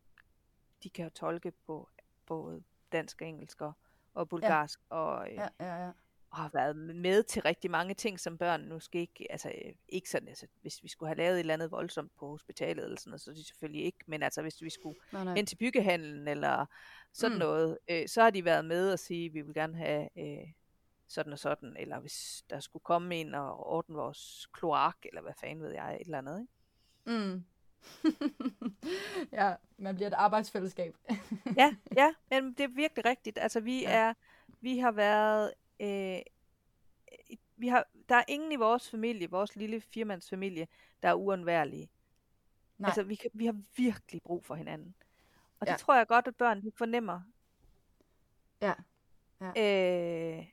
de kan jo tolke på både dansk og engelsk og, og bulgarsk, ja. og, øh, ja, ja, ja. og har været med til rigtig mange ting, som børn nu skal ikke, altså øh, ikke sådan, altså hvis vi skulle have lavet et eller andet voldsomt på hospitalet eller sådan noget, så er de selvfølgelig ikke, men altså hvis vi skulle Nej, nej. hen til byggehandlen eller sådan Mm. noget, øh, så har de været med og sige, at vi vil gerne have øh, sådan og sådan, eller hvis der skulle komme en og ordne vores kloak, eller hvad fanden ved jeg, et eller andet, ikke? Mm. ja, man bliver et arbejdsfællesskab. Ja, ja, men det er virkelig rigtigt. Altså vi Ja. ja. er, vi har været, øh, vi har, der er ingen i vores familie, vores lille firmandsfamilie, der er uundværlige. Nej. Altså vi, kan, vi har virkelig brug for hinanden. Og det Ja. tror jeg godt, at børn de fornemmer. Ja. Øh,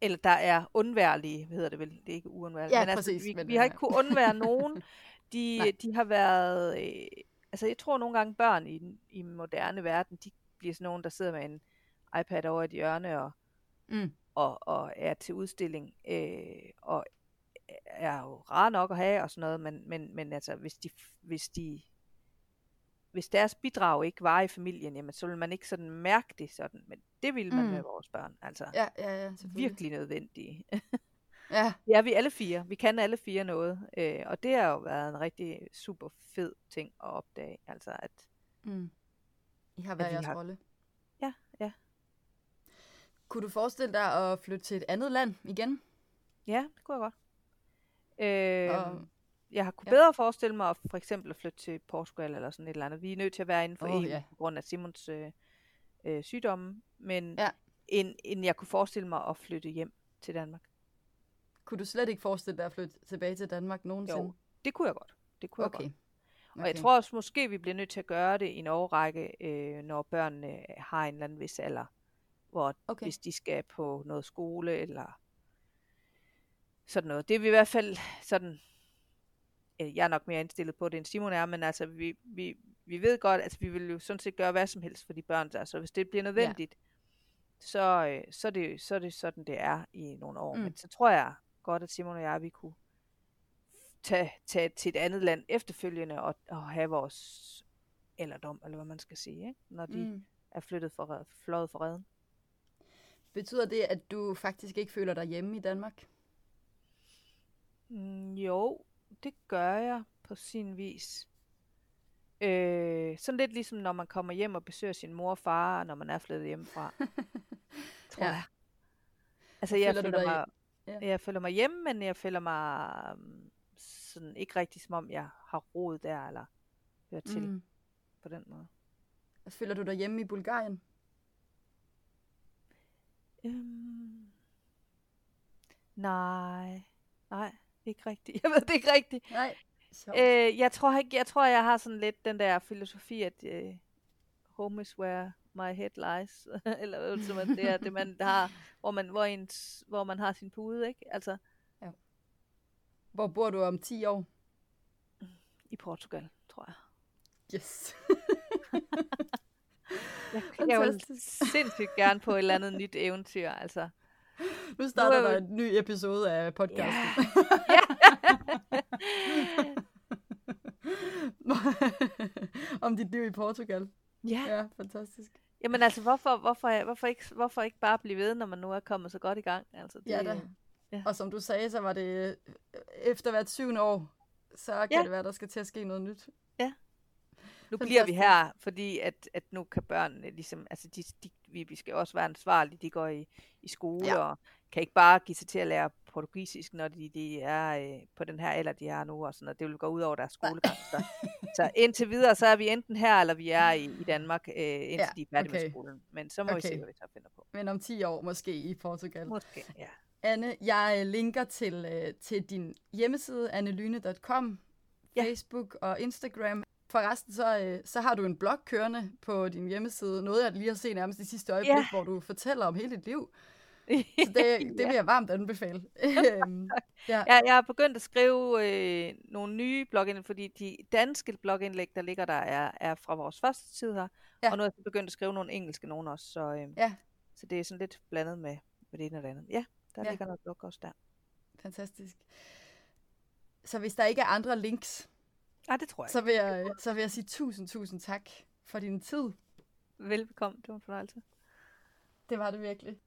eller der er undværlige, hedder det vel. Det er ikke uundværlige. Ja, men altså, præcis, vi, men, vi har ikke kunne undvære nogen. De, Nej. de har været... Øh, altså jeg tror nogle gange børn i, den- i moderne verden, de bliver sådan nogen, der sidder med en iPad over et hjørne og, Mm. og, og er til udstilling. Øh, og er jo rar nok at have og sådan noget, men, men, men altså, hvis de, hvis de hvis deres bidrag ikke var i familien, jamen, så ville man ikke sådan mærke det sådan, men det ville man Mm. med vores børn, altså Ja, ja, ja, virkelig nødvendige. Ja, er vi alle fire, vi kan alle fire noget, øh, og det har jo været en rigtig super fed ting at opdage, altså at, mm. I har været jeres har- rolle. ja, ja, Kunne du forestille dig at flytte til et andet land igen? ja, det kunne jeg godt. Øh, Og- jeg har kunne ja. bedre forestille mig at for eksempel at flytte til Portugal eller sådan et eller andet. Vi er nødt til at være inden for oh, EU ja. på grund af Simons øh, øh, sygdomme, men Ja. end, end jeg kunne forestille mig at flytte hjem til Danmark. Kunne du slet ikke forestille dig at flytte tilbage til Danmark nogensinde? Jo, det kunne jeg godt. Det kunne jeg Okay. godt. Og jeg tror også måske, vi bliver nødt til at gøre det i en årrække, øh, når børnene har en eller anden vis alder. Hvor Okay. okay. hvis de skal på noget skole eller sådan noget. Det er vi i hvert fald sådan, øh, jeg er nok mere indstillet på det, end Simon er, men altså vi, vi, vi ved godt, at altså, vi vil jo sådan set gøre hvad som helst for de børn der, så hvis det bliver nødvendigt, så, øh, så, er det, så er det sådan, det er i nogle år. Mm. Men så tror jeg godt, at Simon og jeg, vi kunne tage, tage til et andet land efterfølgende og, og have vores alderdom, eller hvad man skal sige, ikke? når de. Mm. er flyttet for, fløjet for redden. Betyder det, at du faktisk ikke føler dig hjemme i Danmark? Mm, jo, det gør jeg på sin vis. Øh, sådan lidt ligesom når man kommer hjem og besøger sin mor og far, når man er flyttet hjemmefra. tror Ja. jeg. Altså Så jeg føler føler mig, Ja. Jeg føler mig hjemme, men jeg føler mig um, sådan ikke rigtig som om, jeg har roet der, eller hørt til mm. på den måde. Føler du dig hjemme i Bulgarien? Øhm, nej, nej, ikke rigtigt. Jeg ved det ikke rigtigt. Nej. Øh, jeg tror ikke, jeg tror, jeg har sådan lidt den der filosofi, at øh, home is where my head lies, eller som man, det er det, man har, hvor man, hvor, ens, hvor man har sin pude, ikke? Altså, ja. Hvor bor du om 10 år? I Portugal, tror jeg. Yes. jeg vil sindssygt gerne på et eller andet nyt eventyr, altså. Nu starter nu der en ny episode af podcasten. Yeah. Om dit liv i Portugal. Ja. Ja, fantastisk. Jamen altså, hvorfor, hvorfor, hvorfor, ikke, hvorfor ikke bare blive ved, når man nu er kommet så godt i gang? Altså, det, ja, da. Ja. Og som du sagde, så var det øh, efter hvert syvende år, så kan ja. det være, der skal til at ske noget nyt. Ja. Nu bliver vi her, fordi at, at nu kan børnene ligesom, altså de, de, vi, vi skal også være ansvarlige, de går i, i skole ja. og kan ikke bare give sig til at lære portugisisk, når de, de er øh, på den her alder, de er nu, og sådan noget. Det vil gå ud over deres skolegang. Så, så indtil videre, så er vi enten her, eller vi er i, i Danmark, øh, indtil ja, de er færdige okay. med skolen. Men så må okay. vi se, hvad vi så finder på. Men om 10 år måske i Portugal. Måske, ja. Anne, jeg linker til, øh, til din hjemmeside, annelyne.com, ja. Facebook og Instagram. Forresten, så, øh, så har du en blog kørende på din hjemmeside. Noget, jeg lige har set nærmest i sidste øjeblik, ja. hvor du fortæller om hele dit liv. Så det, det vil jeg varmt anbefale. Øhm, ja. Jeg, jeg har begyndt at skrive øh, nogle nye blogindlæg, fordi de danske blogindlæg, der ligger der, er, er fra vores første tid her. Ja. Og nu er jeg begyndt at skrive nogle engelske nogen også. Så, øh, ja. så det er sådan lidt blandet med, med det ene og det andet. Ja, der ja. ligger noget blog også der. Fantastisk. Så hvis der ikke er andre links, Ja, det tror jeg. Så vil jeg, så vil jeg sige tusind, tusind tak for din tid. Velbekomme. Det var en fornøjelse. Det var det virkelig.